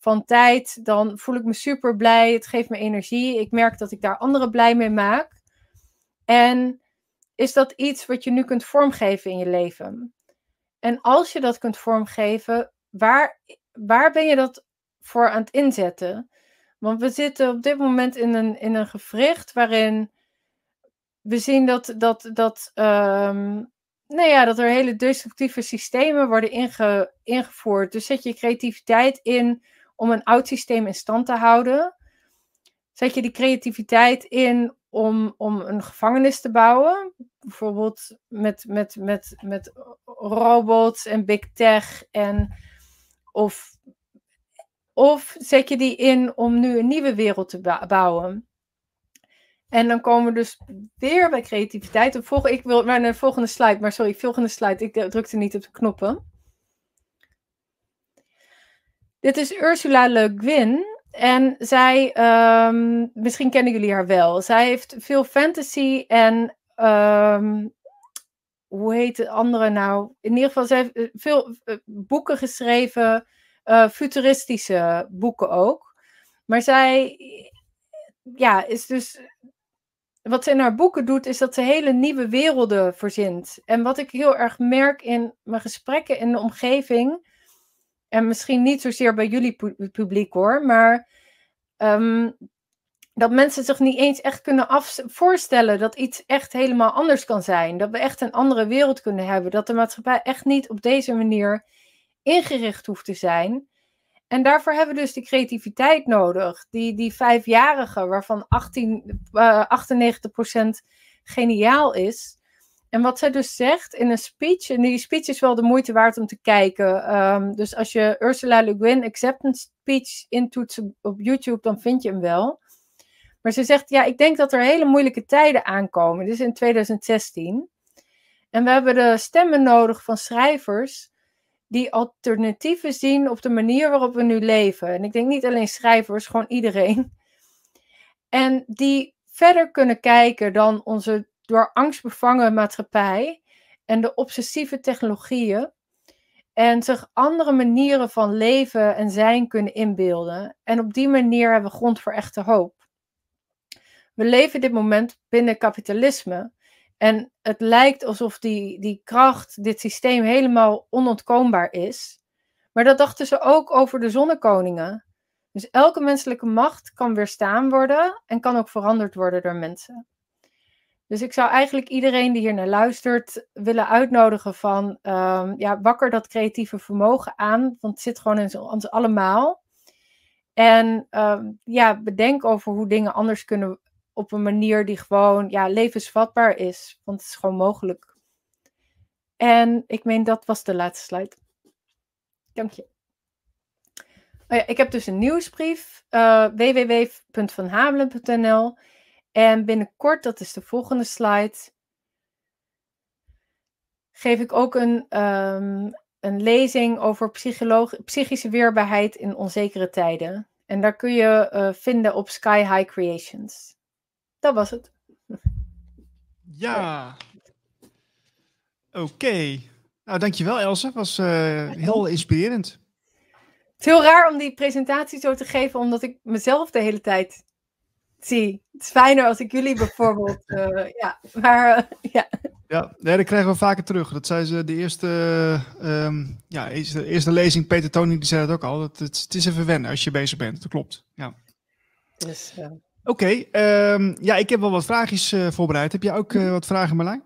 Speaker 2: van tijd. Dan voel ik me super blij. Het geeft me energie. Ik merk dat ik daar anderen blij mee maak. En is dat iets wat je nu kunt vormgeven in je leven? En als je dat kunt vormgeven, waar, waar ben je dat voor aan het inzetten? Want we zitten op dit moment in een, in een gewricht waarin we zien dat, dat, dat, um, nou ja, dat er hele destructieve systemen worden inge, ingevoerd. Dus zet je creativiteit in om een oud systeem in stand te houden. Zet je die creativiteit in om, om een gevangenis te bouwen. Bijvoorbeeld met, met, met, met robots en big tech. En, of, of zet je die in om nu een nieuwe wereld te bouwen. En dan komen we dus weer bij creativiteit. volgende, ik wil naar de volgende slide, maar sorry, volgende slide. Ik drukte niet op de knoppen. Dit is Ursula Le Guin. En zij, um, misschien kennen jullie haar wel. Zij heeft veel fantasy en, um, hoe heet de andere nou? In ieder geval, zij heeft eh, veel uh, boeken geschreven, uh, futuristische boeken ook. Maar zij ja, is dus wat ze in haar boeken doet, is dat ze hele nieuwe werelden verzint. En wat ik heel erg merk in mijn gesprekken in de omgeving, en misschien niet zozeer bij jullie publiek hoor, maar ehm, dat mensen zich niet eens echt kunnen voorstellen dat iets echt helemaal anders kan zijn. Dat we echt een andere wereld kunnen hebben. Dat de maatschappij echt niet op deze manier ingericht hoeft te zijn. En daarvoor hebben we dus die creativiteit nodig. Die, die vijfjarige, waarvan 18, uh, 98% geniaal is. En wat zij dus zegt in een speech, en die speech is wel de moeite waard om te kijken. Um, dus als je Ursula Le Guin acceptance speech intoetst op YouTube, dan vind je hem wel. Maar ze zegt, ja, ik denk dat er hele moeilijke tijden aankomen. Dit is in 2016. En we hebben de stemmen nodig van schrijvers die alternatieven zien op de manier waarop we nu leven. En ik denk niet alleen schrijvers, gewoon iedereen. En die verder kunnen kijken dan onze door angst bevangen maatschappij en de obsessieve technologieën. En zich andere manieren van leven en zijn kunnen inbeelden. En op die manier hebben we grond voor echte hoop. We leven dit moment binnen kapitalisme. En het lijkt alsof die, die kracht, dit systeem helemaal onontkoombaar is. Maar dat dachten ze ook over de zonnekoningen. Dus elke menselijke macht kan weerstaan worden en kan ook veranderd worden door mensen. Dus ik zou eigenlijk iedereen die hier naar luistert willen uitnodigen van, um, ja, wakker dat creatieve vermogen aan, want het zit gewoon in ons allemaal. En um, ja, bedenk over hoe dingen anders kunnen op een manier die gewoon ja, levensvatbaar is. Want het is gewoon mogelijk. En ik meen, dat was de laatste slide. Dank je. Oh ja, ik heb dus een nieuwsbrief, uh, www.vanhamelen.nl. En binnenkort, dat is de volgende slide, geef ik ook een, ehm, een lezing over psychische weerbaarheid in onzekere tijden. En daar kun je uh, vinden op Sky High Creations. Dat was het.
Speaker 1: Ja. Oké. Okay. Nou, dankjewel Else. was uh, heel inspirerend.
Speaker 2: Het is heel raar om die presentatie zo te geven, omdat ik mezelf de hele tijd zie. Het is fijner als ik jullie bijvoorbeeld. Uh, ja, maar ja.
Speaker 1: Ja, nee, dat krijgen we vaker terug. Dat zei ze de eerste, um, ja, eerste, eerste lezing. Peter Tony die zei het ook al. Dat het, het, is even wennen als je bezig bent. Dat klopt. Ja.
Speaker 2: Dus, uh...
Speaker 1: Oké, okay, um, ja, ik heb wel wat vraagjes uh, voorbereid. Heb jij ook uh, wat vragen, Marlijn?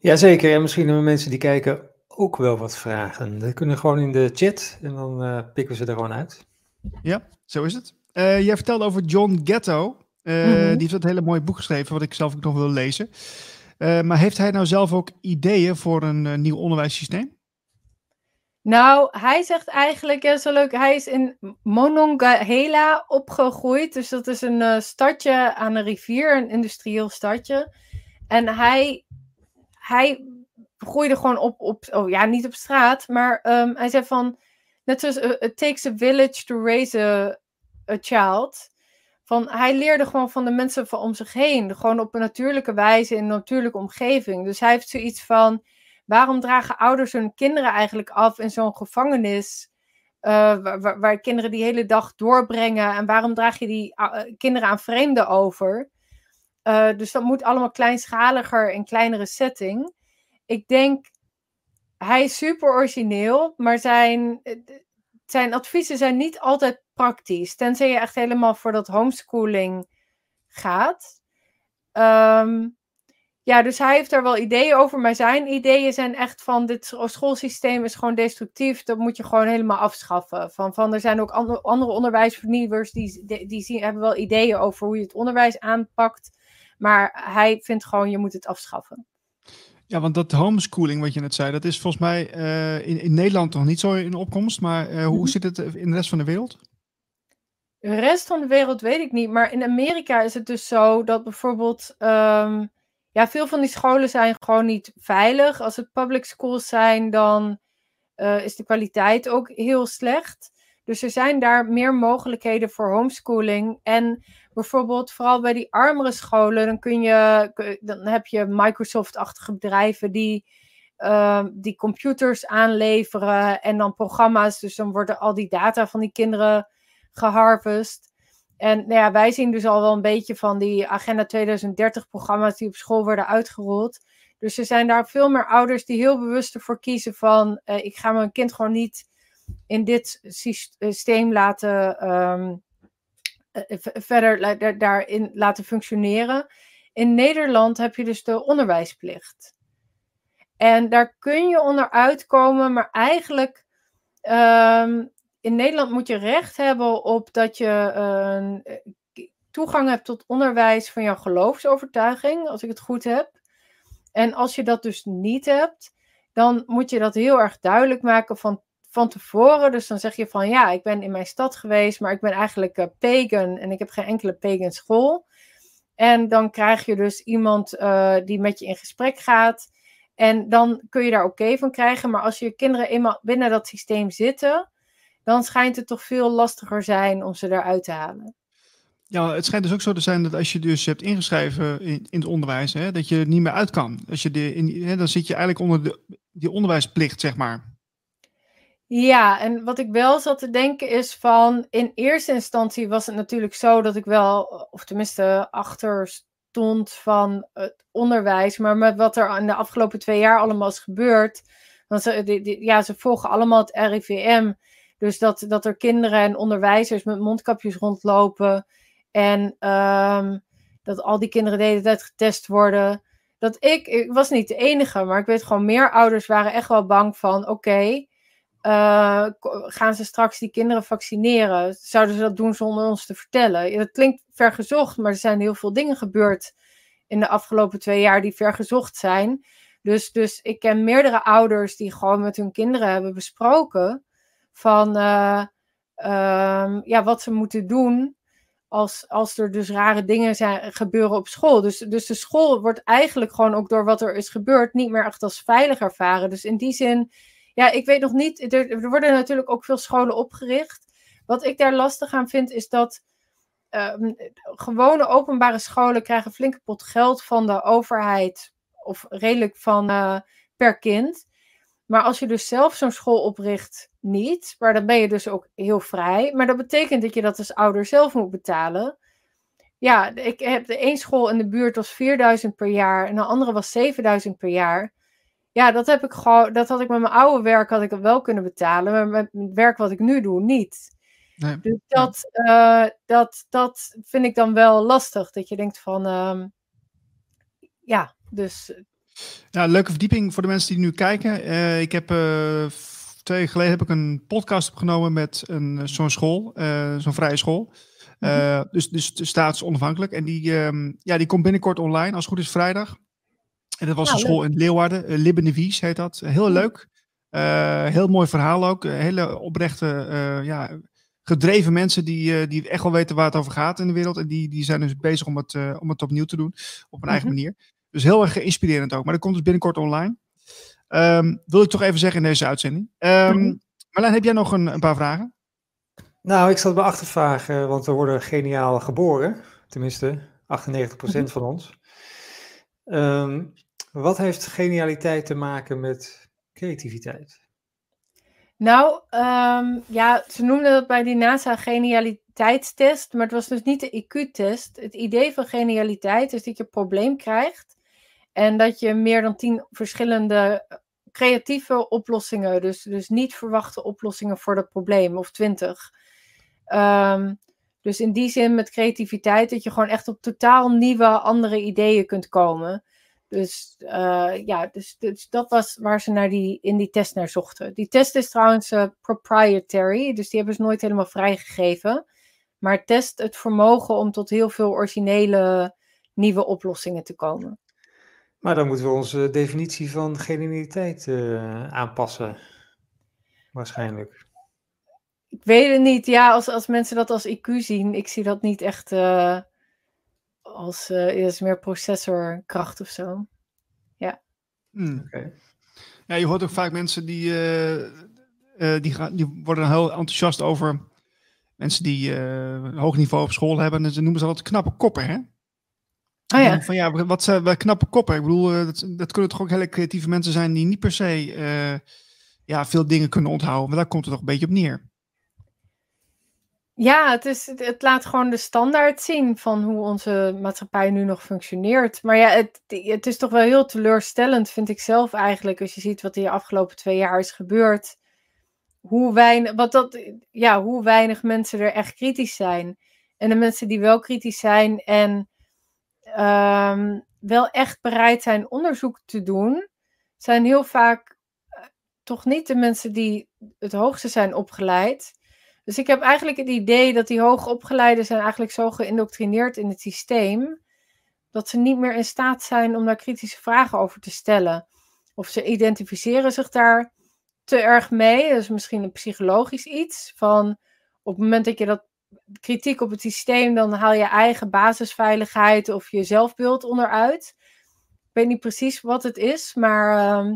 Speaker 3: Jazeker, en misschien hebben mensen die kijken ook wel wat vragen. Dat kunnen gewoon in de chat en dan uh, pikken we ze er gewoon uit.
Speaker 1: Ja, zo is het. Jij vertelde over John Ghetto. Mm -hmm. Die heeft een hele mooie boek geschreven, wat ik zelf ook nog wil lezen. Uh, maar heeft hij nou zelf ook ideeën voor een uh, nieuw onderwijssysteem?
Speaker 2: Nou, hij zegt eigenlijk, ja, zo leuk, hij is in Monongahela opgegroeid. Dus dat is een uh, stadje aan een rivier, een industrieel stadje. En hij, hij groeide gewoon op, op, oh ja, niet op straat, maar um, hij zei van, net zoals it takes a village to raise a, a child. Van, hij leerde gewoon van de mensen van om zich heen. Gewoon op een natuurlijke wijze in een natuurlijke omgeving. Dus hij heeft zoiets van: waarom dragen ouders hun kinderen eigenlijk af in zo'n gevangenis? Uh, waar, kinderen die hele dag doorbrengen. En waarom draag je die uh, kinderen aan vreemden over? Uh, dus dat moet allemaal kleinschaliger in kleinere setting. Ik denk, hij is super origineel, maar zijn, zijn adviezen zijn niet altijd praktisch. Tenzij je echt helemaal voor dat homeschooling gaat. Um, ja, dus hij heeft daar wel ideeën over. Maar zijn ideeën zijn echt van: dit schoolsysteem is gewoon destructief. Dat moet je gewoon helemaal afschaffen. Van, van er zijn ook andere, onderwijsvernieuwers die, die zien, hebben wel ideeën over hoe je het onderwijs aanpakt. Maar hij vindt gewoon: je moet het afschaffen.
Speaker 1: Ja, want dat homeschooling wat je net zei, dat is volgens mij uh, in, in Nederland nog niet zo in opkomst. Maar uh, hoe -hmm. zit het in de rest van de wereld?
Speaker 2: De rest van de wereld weet ik niet. Maar in Amerika is het dus zo dat bijvoorbeeld. Um, ja, veel van die scholen zijn gewoon niet veilig. Als het public schools zijn, dan uh, is de kwaliteit ook heel slecht. Dus er zijn daar meer mogelijkheden voor homeschooling. En bijvoorbeeld, vooral bij die armere scholen, dan, kun je, dan heb je Microsoft-achtige bedrijven die, uh, die computers aanleveren en dan programma's. Dus dan worden al die data van die kinderen geharvest. En nou ja, wij zien dus al wel een beetje van die Agenda 2030 programma's die op school worden uitgerold. Dus er zijn daar veel meer ouders die heel bewust ervoor kiezen van uh, ik ga mijn kind gewoon niet in dit systeem laten um, verder daarin laten functioneren. In Nederland heb je dus de onderwijsplicht. En daar kun je onder uitkomen, maar eigenlijk um, in Nederland moet je recht hebben op dat je uh, toegang hebt tot onderwijs van jouw geloofsovertuiging, als ik het goed heb. En als je dat dus niet hebt, dan moet je dat heel erg duidelijk maken van, van tevoren. Dus dan zeg je van ja, ik ben in mijn stad geweest, maar ik ben eigenlijk uh, pagan en ik heb geen enkele pagan school. En dan krijg je dus iemand uh, die met je in gesprek gaat. En dan kun je daar oké van krijgen. Maar als je kinderen eenmaal binnen dat systeem zitten, dan schijnt het toch veel lastiger zijn om ze eruit te halen.
Speaker 1: Ja, het schijnt dus ook zo te zijn dat als je dus hebt ingeschreven in, in het onderwijs, hè, dat je er niet meer uit kan. Als je de, in, hè, dan zit je eigenlijk onder de, die onderwijsplicht, zeg maar.
Speaker 2: Ja, en wat ik wel zat te denken is van, in eerste instantie was het natuurlijk zo dat ik wel, of tenminste achter stond van het onderwijs, maar met wat er in de afgelopen twee jaar allemaal is gebeurd, want ze, ja, ze volgen allemaal het RIVM. Dus dat, dat er kinderen en onderwijzers met mondkapjes rondlopen. En um, dat al die kinderen de hele tijd getest worden. Dat ik, ik was niet de enige, maar ik weet gewoon meer ouders waren echt wel bang van: oké, uh, gaan ze straks die kinderen vaccineren? Zouden ze dat doen zonder ons te vertellen? Dat klinkt vergezocht, maar er zijn heel veel dingen gebeurd in de afgelopen twee jaar die vergezocht zijn. Dus, dus ik ken meerdere ouders die gewoon met hun kinderen hebben besproken van uh, ehm, ja, wat ze moeten doen als, als er dus rare dingen zijn, gebeuren op school. Dus, dus de school wordt eigenlijk gewoon ook door wat er is gebeurd niet meer echt als veilig ervaren. Dus in die zin, ja, ik weet nog niet, er, er worden natuurlijk ook veel scholen opgericht. Wat ik daar lastig aan vind is dat ehm, gewone openbare scholen krijgen flinke pot geld van de overheid of redelijk van uh, per kind. Maar als je dus zelf zo'n school opricht, niet. Maar dan ben je dus ook heel vrij. Maar dat betekent dat je dat als ouder zelf moet betalen. Ja, ik heb de één school in de buurt was 4000 per jaar en de andere was 7000 per jaar. Ja, dat heb ik gewoon, dat had ik met mijn oude werk had ik wel kunnen betalen, maar met het werk wat ik nu doe niet. Nee. Dus dat, uh, dat, dat vind ik dan wel lastig. Dat je denkt van, um, ja, dus
Speaker 1: ja, leuke verdieping voor de mensen die nu kijken. Uh, ik heb uh, twee weken geleden heb ik een podcast opgenomen met een, zo'n school, zo'n vrije school. Mm dus, dus staatsonafhankelijk. En die, um, ja, die komt binnenkort online, als het goed is vrijdag. En dat was een school in Leeuwarden, uh, Libben de Wies heet dat. Heel leuk. heel mooi verhaal ook. hele oprechte, ja, gedreven mensen die, die echt wel weten waar het over gaat in de wereld. En die, die zijn dus bezig om het, om het opnieuw te doen op een eigen mhm. manier. Dus heel erg inspirerend ook. Maar dat komt dus binnenkort online. Um, wil ik toch even zeggen in deze uitzending. Um, Marlijn, heb jij nog een, een, paar vragen?
Speaker 3: Nou, ik zat me achtervragen, want we worden geniaal geboren. Tenminste, 98% mhm. van ons. Um, wat heeft genialiteit te maken met creativiteit?
Speaker 2: Nou, ja, ze noemden dat bij die NASA genialiteitstest, maar het was dus niet de IQ-test. Het idee van genialiteit is dat je een probleem krijgt en dat je meer dan tien verschillende creatieve oplossingen, dus, dus niet verwachte oplossingen voor dat probleem, of twintig. Um, dus in die zin met creativiteit, dat je gewoon echt op totaal nieuwe, andere ideeën kunt komen. Dus uh, ja, dus, dus, dat was waar ze naar die, in die test naar zochten. Die test is trouwens uh, proprietary, dus die hebben ze nooit helemaal vrijgegeven. Maar test het vermogen om tot heel veel originele nieuwe oplossingen te komen.
Speaker 3: Maar dan moeten we onze definitie van genialiteit uh, aanpassen. Waarschijnlijk.
Speaker 2: Ik weet het niet. Ja, als, als mensen dat als IQ zien, ik zie dat niet echt uh, als uh, is meer processorkracht of zo. Ja.
Speaker 1: Hmm. Okay. Ja, je hoort ook vaak mensen die, die, gaan, die worden heel enthousiast over mensen die hoog niveau op school hebben. En ze noemen ze altijd knappe koppen, hè?
Speaker 2: Oh ja.
Speaker 1: Van ja, wat zijn wij knappe koppen. Ik bedoel, eh, dat, dat, kunnen toch ook hele creatieve mensen zijn die niet per se uh, ja, veel dingen kunnen onthouden. Maar daar komt het toch een beetje op neer.
Speaker 2: Ja, het, is, het laat gewoon de standaard zien van hoe onze maatschappij nu nog functioneert. Maar ja, het, het is toch wel heel teleurstellend, vind ik zelf eigenlijk, als je ziet wat er de afgelopen twee jaar is gebeurd. Hoe weinig, wat dat, ja, hoe weinig mensen er echt kritisch zijn. En de mensen die wel kritisch zijn en um, wel echt bereid zijn onderzoek te doen, zijn heel vaak uh, toch niet de mensen die het hoogste zijn opgeleid. Dus ik heb eigenlijk het idee dat die hoogopgeleiden zijn eigenlijk zo geïndoctrineerd in het systeem, dat ze niet meer in staat zijn om daar kritische vragen over te stellen. Of ze identificeren zich daar te erg mee. Dat is misschien een psychologisch iets. Van op het moment dat je dat kritiek op het systeem, dan haal je eigen basisveiligheid of je zelfbeeld onderuit. Ik weet niet precies wat het is, maar uh,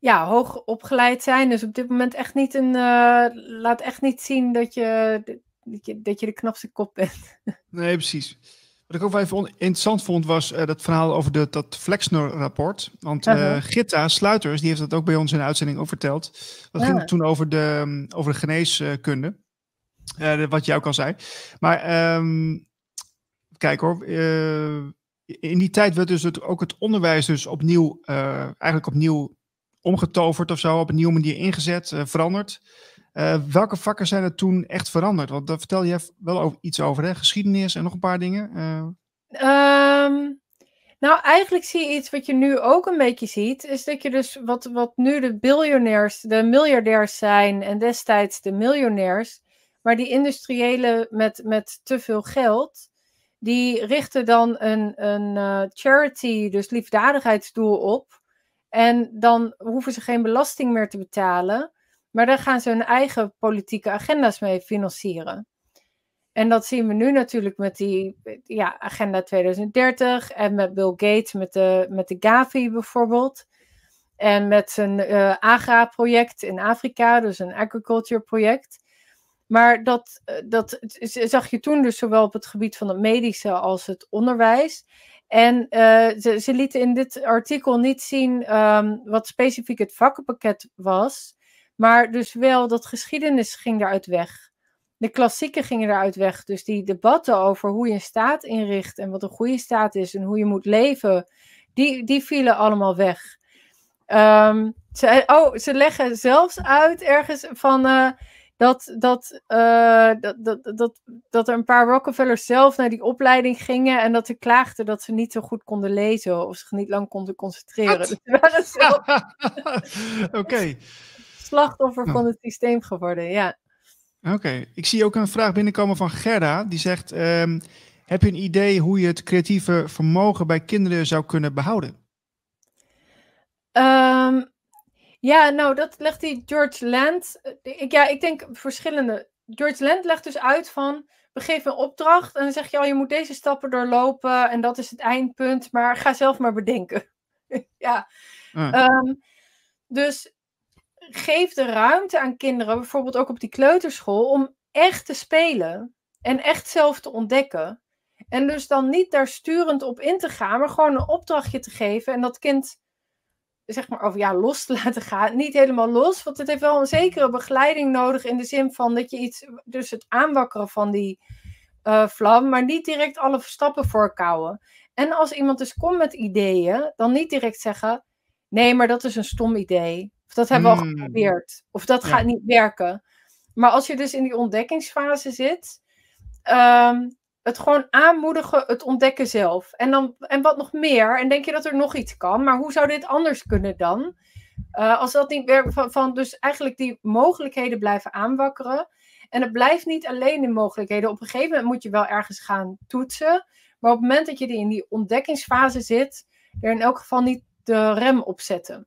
Speaker 2: ja, hoog opgeleid zijn. Dus op dit moment echt niet een. Uh, laat echt niet zien dat je, dat je, dat je de knapste kop bent.
Speaker 1: Nee, precies. Wat ik ook wel even interessant vond, was uh, dat verhaal over de, dat Flexner-rapport. Want uh, -huh. Gitta Sluiters, die heeft dat ook bij ons in de uitzending ook verteld. Dat ging toen over de, over de geneeskunde. Wat jij ook al zei. Maar um, kijk hoor. In die tijd werd dus het, ook het onderwijs dus opnieuw, uh, eigenlijk opnieuw omgetoverd of zo. Op een nieuwe manier ingezet, veranderd. welke vakken zijn er toen echt veranderd? Want daar vertel je wel over, iets over, hè? Geschiedenis en nog een paar dingen.
Speaker 2: Um, nou, eigenlijk zie je iets wat je nu ook een beetje ziet. Is dat je dus wat, wat nu de biljonairs, de miljardairs zijn en destijds de miljonairs maar die industriëlen met, met te veel geld, die richten dan een, een charity, dus liefdadigheidsdoel op. En dan hoeven ze geen belasting meer te betalen. Maar daar gaan ze hun eigen politieke agenda's mee financieren. En dat zien we nu natuurlijk met die ja, Agenda 2030 en met Bill Gates, met de, met de Gavi bijvoorbeeld. En met zijn uh, AGRA-project in Afrika, dus een agriculture project. Maar dat, eh, dat zag je toen dus zowel op het gebied van het medische als het onderwijs. En uh, ze, ze, lieten in dit artikel niet zien um, wat specifiek het vakkenpakket was. Maar dus wel dat geschiedenis ging daaruit weg. De klassieken gingen eruit weg. Dus die debatten over hoe je een staat inricht en wat een goede staat is en hoe je moet leven, die, die vielen allemaal weg. Um, ze, oh, ze leggen zelfs uit ergens van uh, dat, dat, uh, dat, dat, dat, dat er een paar Rockefellers zelf naar die opleiding gingen en dat ze klaagden dat ze niet zo goed konden lezen of zich niet lang konden concentreren. Dus
Speaker 1: Oké.
Speaker 2: slachtoffer van het systeem geworden, ja.
Speaker 1: Oké, ik zie ook een vraag binnenkomen van Gerda. Die zegt: um, Heb je een idee hoe je het creatieve vermogen bij kinderen zou kunnen behouden?
Speaker 2: Um, ja, nou, dat legt die George Land. Ik, ja, ik denk verschillende. George Land legt dus uit van. We geven een opdracht en dan zeg je al, je moet deze stappen doorlopen en dat is het eindpunt, maar ga zelf maar bedenken. ja. Ah. Um, dus geef de ruimte aan kinderen, bijvoorbeeld ook op die kleuterschool, om echt te spelen en echt zelf te ontdekken. En dus dan niet daar sturend op in te gaan, maar gewoon een opdrachtje te geven en dat kind zeg maar, over ja, los te laten gaan. Niet helemaal los, want het heeft wel een zekere begeleiding nodig in de zin van dat je iets, dus het aanwakkeren van die uh, vlam, maar niet direct alle stappen voorkouwen. En als iemand dus komt met ideeën, dan niet direct zeggen, nee, maar dat is een stom idee. Of dat hebben we al hmm. geprobeerd. Of dat gaat niet werken. Maar als je dus in die ontdekkingsfase zit, um, het gewoon aanmoedigen, het ontdekken zelf. En, dan, en wat nog meer, en denk je dat er nog iets kan, maar hoe zou dit anders kunnen dan? Uh, als dat niet werkt, van, van dus eigenlijk die mogelijkheden blijven aanwakkeren. En het blijft niet alleen in mogelijkheden. Op een gegeven moment moet je wel ergens gaan toetsen. Maar op het moment dat je in die ontdekkingsfase zit, er in elk geval niet de rem op zetten.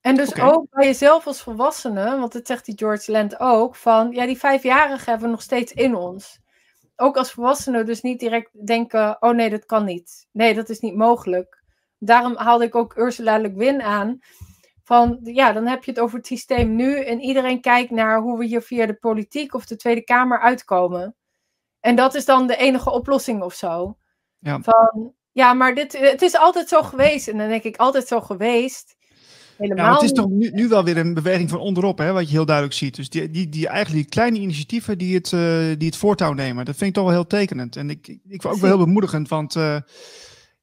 Speaker 2: En dus ook bij jezelf als volwassene, want dat zegt die George Land ook, van ja, die vijfjarigen hebben we nog steeds in ons. Ook als volwassene dus niet direct denken, oh nee, dat kan niet. Nee, dat is niet mogelijk. Daarom haalde ik ook Ursula Le Guin aan. Van ja, dan heb je het over het systeem nu en iedereen kijkt naar hoe we hier via de politiek of de Tweede Kamer uitkomen. En dat is dan de enige oplossing of zo. Ja. Van ja, maar dit, het is altijd zo geweest. En dan denk ik, altijd zo geweest.
Speaker 1: Ja, het is toch nu, nu, wel weer een beweging van onderop, hè, wat je heel duidelijk ziet. Dus die, die, die eigenlijk die kleine initiatieven die het, uh, die het voortouw nemen, dat vind ik toch wel heel tekenend. En ik, ik, ik ook wel heel bemoedigend, want uh,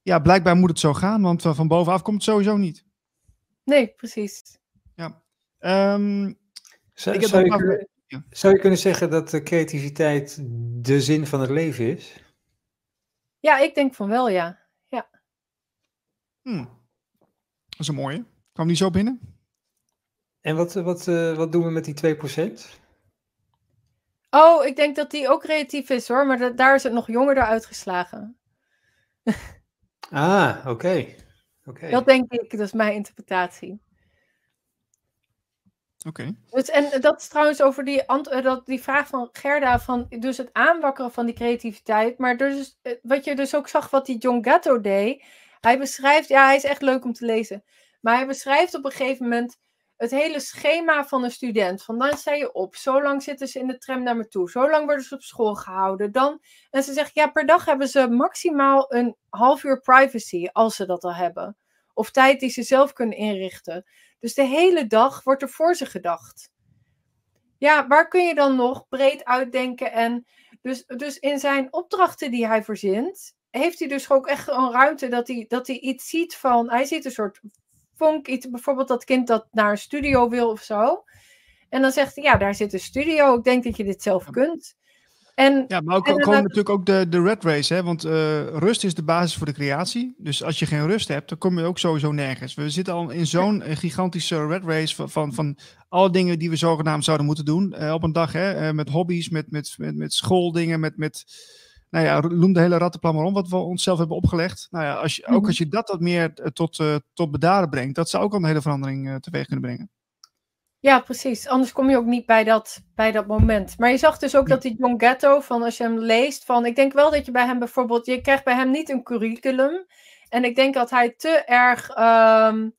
Speaker 1: ja, blijkbaar moet het zo gaan, want uh, van bovenaf komt het sowieso niet.
Speaker 2: Nee, precies.
Speaker 1: Ja. Um,
Speaker 3: zou, zou, je kunnen, ja. zou je kunnen zeggen dat de creativiteit de zin van het leven is?
Speaker 2: Ja, ik denk van wel, ja. ja.
Speaker 1: Hmm. Dat is een mooie. Kwam die zo binnen?
Speaker 3: En wat, wat, uh, wat doen we met die 2%?
Speaker 2: Oh, ik denk dat die ook creatief is hoor, maar dat, daar is het nog jonger uitgeslagen.
Speaker 3: ah, oké. Okay.
Speaker 2: Dat denk ik, dat is mijn interpretatie.
Speaker 1: Oké. Okay.
Speaker 2: Dus, en dat is trouwens over die, eh, dat, die vraag van Gerda, van dus het aanwakkeren van die creativiteit. Maar dus, eh, wat je dus ook zag wat die John Gatto deed. Hij beschrijft, ja, hij is echt leuk om te lezen. Maar hij beschrijft op een gegeven moment het hele schema van een student. Van dan sta je op, zo lang zitten ze in de tram naar me toe, zo lang worden ze op school gehouden. Dan, en ze zegt, ja, per dag hebben ze maximaal een half uur privacy, als ze dat al hebben. Of tijd die ze zelf kunnen inrichten. Dus de hele dag wordt er voor ze gedacht. Ja, waar kun je dan nog breed uitdenken? En dus, dus in zijn opdrachten die hij verzint, heeft hij dus ook echt een ruimte dat hij, dat hij iets ziet van. Hij ziet een soort vonk, iets, bijvoorbeeld dat kind dat naar een studio wil of zo. En dan zegt hij, ja, daar zit een studio, ik denk dat je dit zelf kunt. En,
Speaker 1: ja, maar ook, gewoon natuurlijk ook de, de red race, hè? want uh, rust is de basis voor de creatie. Dus als je geen rust hebt, dan kom je ook sowieso nergens. We zitten al in zo'n gigantische red race van, van, van alle dingen die we zogenaamd zouden moeten doen uh, op een dag. Hè? Uh, met hobby's, met, met, met, met schooldingen, met, met nou ja, noem de hele rattenplan maar om, wat we onszelf hebben opgelegd. Nou ja, als je, ook mhm. als je dat wat meer eh, tot, uh, tot bedaren brengt, dat zou ook al een hele verandering uh, teweeg kunnen brengen.
Speaker 2: Ja, precies. Anders kom je ook niet bij dat, bij dat moment. Maar je zag dus ook dat die John Gatto, van als je hem leest, van ik denk wel dat je bij hem bijvoorbeeld, je krijgt bij hem niet een curriculum. En ik denk dat hij te erg um,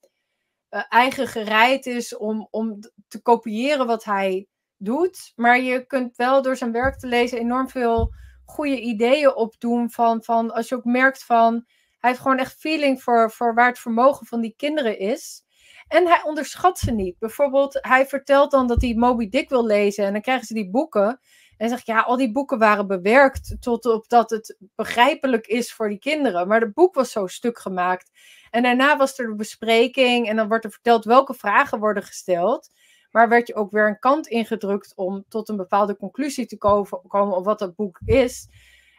Speaker 2: eigen gereid is om, om te kopiëren wat hij doet. Maar je kunt wel door zijn werk te lezen enorm veel goede ideeën opdoen. Van, van als je ook merkt van, hij heeft gewoon echt feeling voor, voor waar het vermogen van die kinderen is. En hij onderschat ze niet. Bijvoorbeeld, hij vertelt dan dat hij Moby Dick wil lezen. En dan krijgen ze die boeken. En zegt, ja, al die boeken waren bewerkt tot op dat het begrijpelijk is voor die kinderen. Maar het boek was zo stuk gemaakt. En daarna was er de bespreking en dan wordt er verteld welke vragen worden gesteld. Maar werd je ook weer een kant ingedrukt om tot een bepaalde conclusie te komen op wat dat boek is.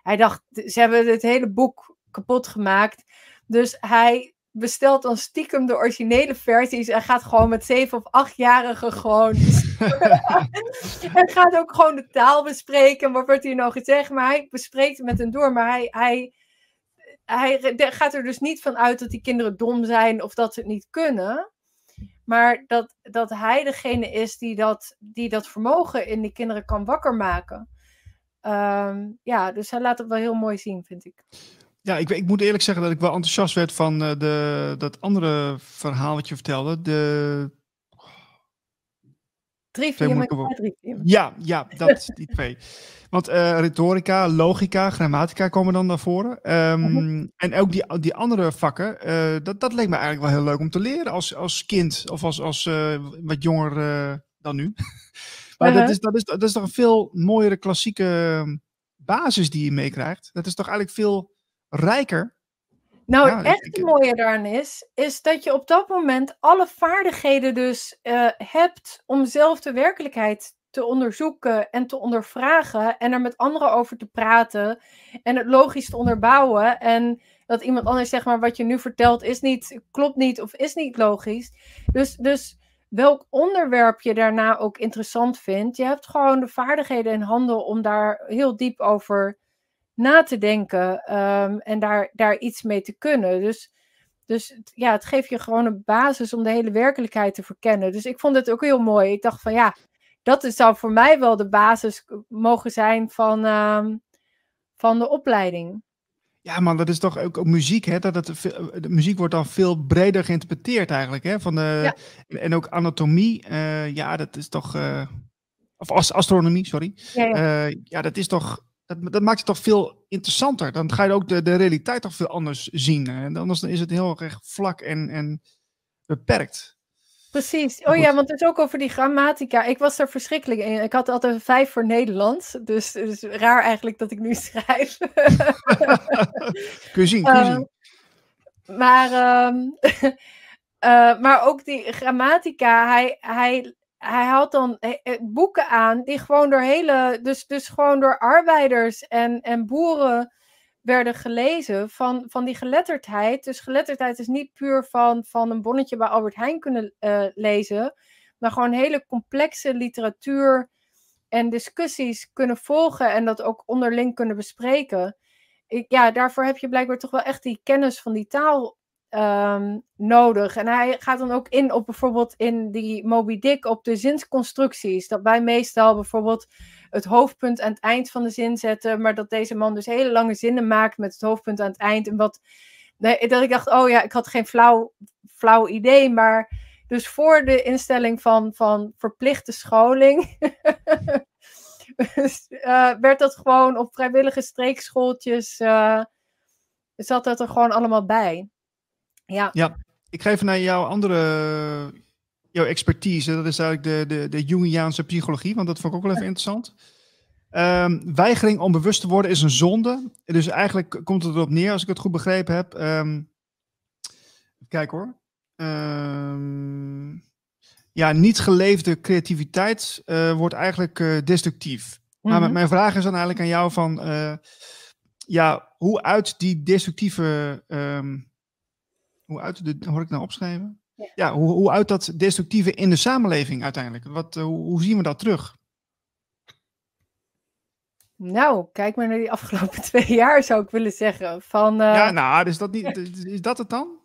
Speaker 2: Hij dacht, ze hebben het hele boek kapot gemaakt. Dus hij bestelt dan stiekem de originele versies en gaat gewoon met zeven of achtjarigen gewoon. en gaat ook gewoon de taal bespreken. Wat wordt hier nou gezegd? Maar hij bespreekt het met hen door. Maar hij, hij, hij gaat er dus niet van uit dat die kinderen dom zijn of dat ze het niet kunnen. Maar dat, dat hij degene is die dat, die dat vermogen in die kinderen kan wakker maken. Um, ja, dus hij laat het wel heel mooi zien, vind ik.
Speaker 1: Ja, ik, ik moet eerlijk zeggen dat ik wel enthousiast werd van uh, de, dat andere verhaal wat je vertelde. De...
Speaker 2: Trivium
Speaker 1: en Ja, ja, dat, die twee. Want uh, retorica, logica, grammatica komen dan naar voren. Um, mm -hmm. En ook die, die andere vakken, uh, dat, dat leek me eigenlijk wel heel leuk om te leren als, als kind of als, als wat jonger dan nu. maar -huh. dat, is, dat, is, dat is toch een veel mooiere klassieke basis die je meekrijgt. Dat is toch eigenlijk veel rijker.
Speaker 2: Nou, ja, echt het mooie daaraan is, is dat je op dat moment alle vaardigheden dus uh, hebt om zelf de werkelijkheid te onderzoeken en te ondervragen en er met anderen over te praten en het logisch te onderbouwen en dat iemand anders zegt maar wat je nu vertelt is niet, klopt niet of is niet logisch. Dus, dus welk onderwerp je daarna ook interessant vindt, je hebt gewoon de vaardigheden in handen om daar heel diep over na te denken um, en daar, daar iets mee te kunnen. Dus, dus ja, het geeft je gewoon een basis om de hele werkelijkheid te verkennen. Dus ik vond het ook heel mooi. Ik dacht van ja, dat is, zou voor mij wel de basis mogen zijn van, um, van de opleiding.
Speaker 1: Ja, man, dat is toch ook, ook muziek, hè? Dat het, de muziek wordt dan veel breder geïnterpreteerd eigenlijk, hè? Van de, ja. En ook anatomie, uh, ja, dat is toch... Uh, of astronomie, sorry. Ja, ja. Uh, ja, dat is toch dat, dat, maakt het toch veel interessanter. Dan ga je ook de, de realiteit toch veel anders zien. En anders is het heel erg vlak en, en beperkt.
Speaker 2: Precies. Oh ja, want het is ook over die grammatica. Ik was er verschrikkelijk in. Ik had altijd een vijf voor Nederlands. Dus het is raar eigenlijk dat ik nu schrijf.
Speaker 1: kun je zien, kun je uh, zien.
Speaker 2: Maar, um, uh, maar ook die grammatica, hij, hij hij had dan eh, eh, boeken aan die gewoon door hele, dus, dus gewoon door arbeiders en, en boeren werden gelezen van, van die geletterdheid. Dus geletterdheid is niet puur van, van een bonnetje bij Albert Heijn kunnen uh, lezen, maar gewoon hele complexe literatuur en discussies kunnen volgen en dat ook onderling kunnen bespreken. Ik, ja, daarvoor heb je blijkbaar toch wel echt die kennis van die taal um, nodig. En hij gaat dan ook in op bijvoorbeeld in die Moby Dick op de zinsconstructies. Dat wij meestal bijvoorbeeld het hoofdpunt aan het eind van de zin zetten, maar dat deze man dus hele lange zinnen maakt met het hoofdpunt aan het eind. En wat, nee, dat ik dacht, oh ja, ik had geen flauw, flauw idee, maar dus voor de instelling van, van verplichte scholing. dus, uh, werd dat gewoon op vrijwillige streekschooltjes. Uh, zat dat er gewoon allemaal bij. Ja.
Speaker 1: ja, ik ga even naar jouw andere, jouw expertise. Dat is eigenlijk de, de, de Jungiaanse psychologie, want dat vond ik ook wel even interessant. Um, weigering om bewust te worden is een zonde. Dus eigenlijk komt het erop neer, als ik het goed begrepen heb. Um, kijk hoor. Um, ja, niet geleefde creativiteit uh, wordt eigenlijk uh, destructief. Mm -hmm. Maar mijn vraag is dan eigenlijk aan jou van... Uh, ja, hoe uit die destructieve hoe uit de, hoor ik nou opschrijven? Ja, ja hoe, hoe uit dat destructieve in de samenleving uiteindelijk? Wat, uh, hoe zien we dat terug?
Speaker 2: Nou, kijk maar naar die afgelopen twee jaar, zou ik willen zeggen. Van, uh...
Speaker 1: Ja, nou, is dat, niet, is dat het dan?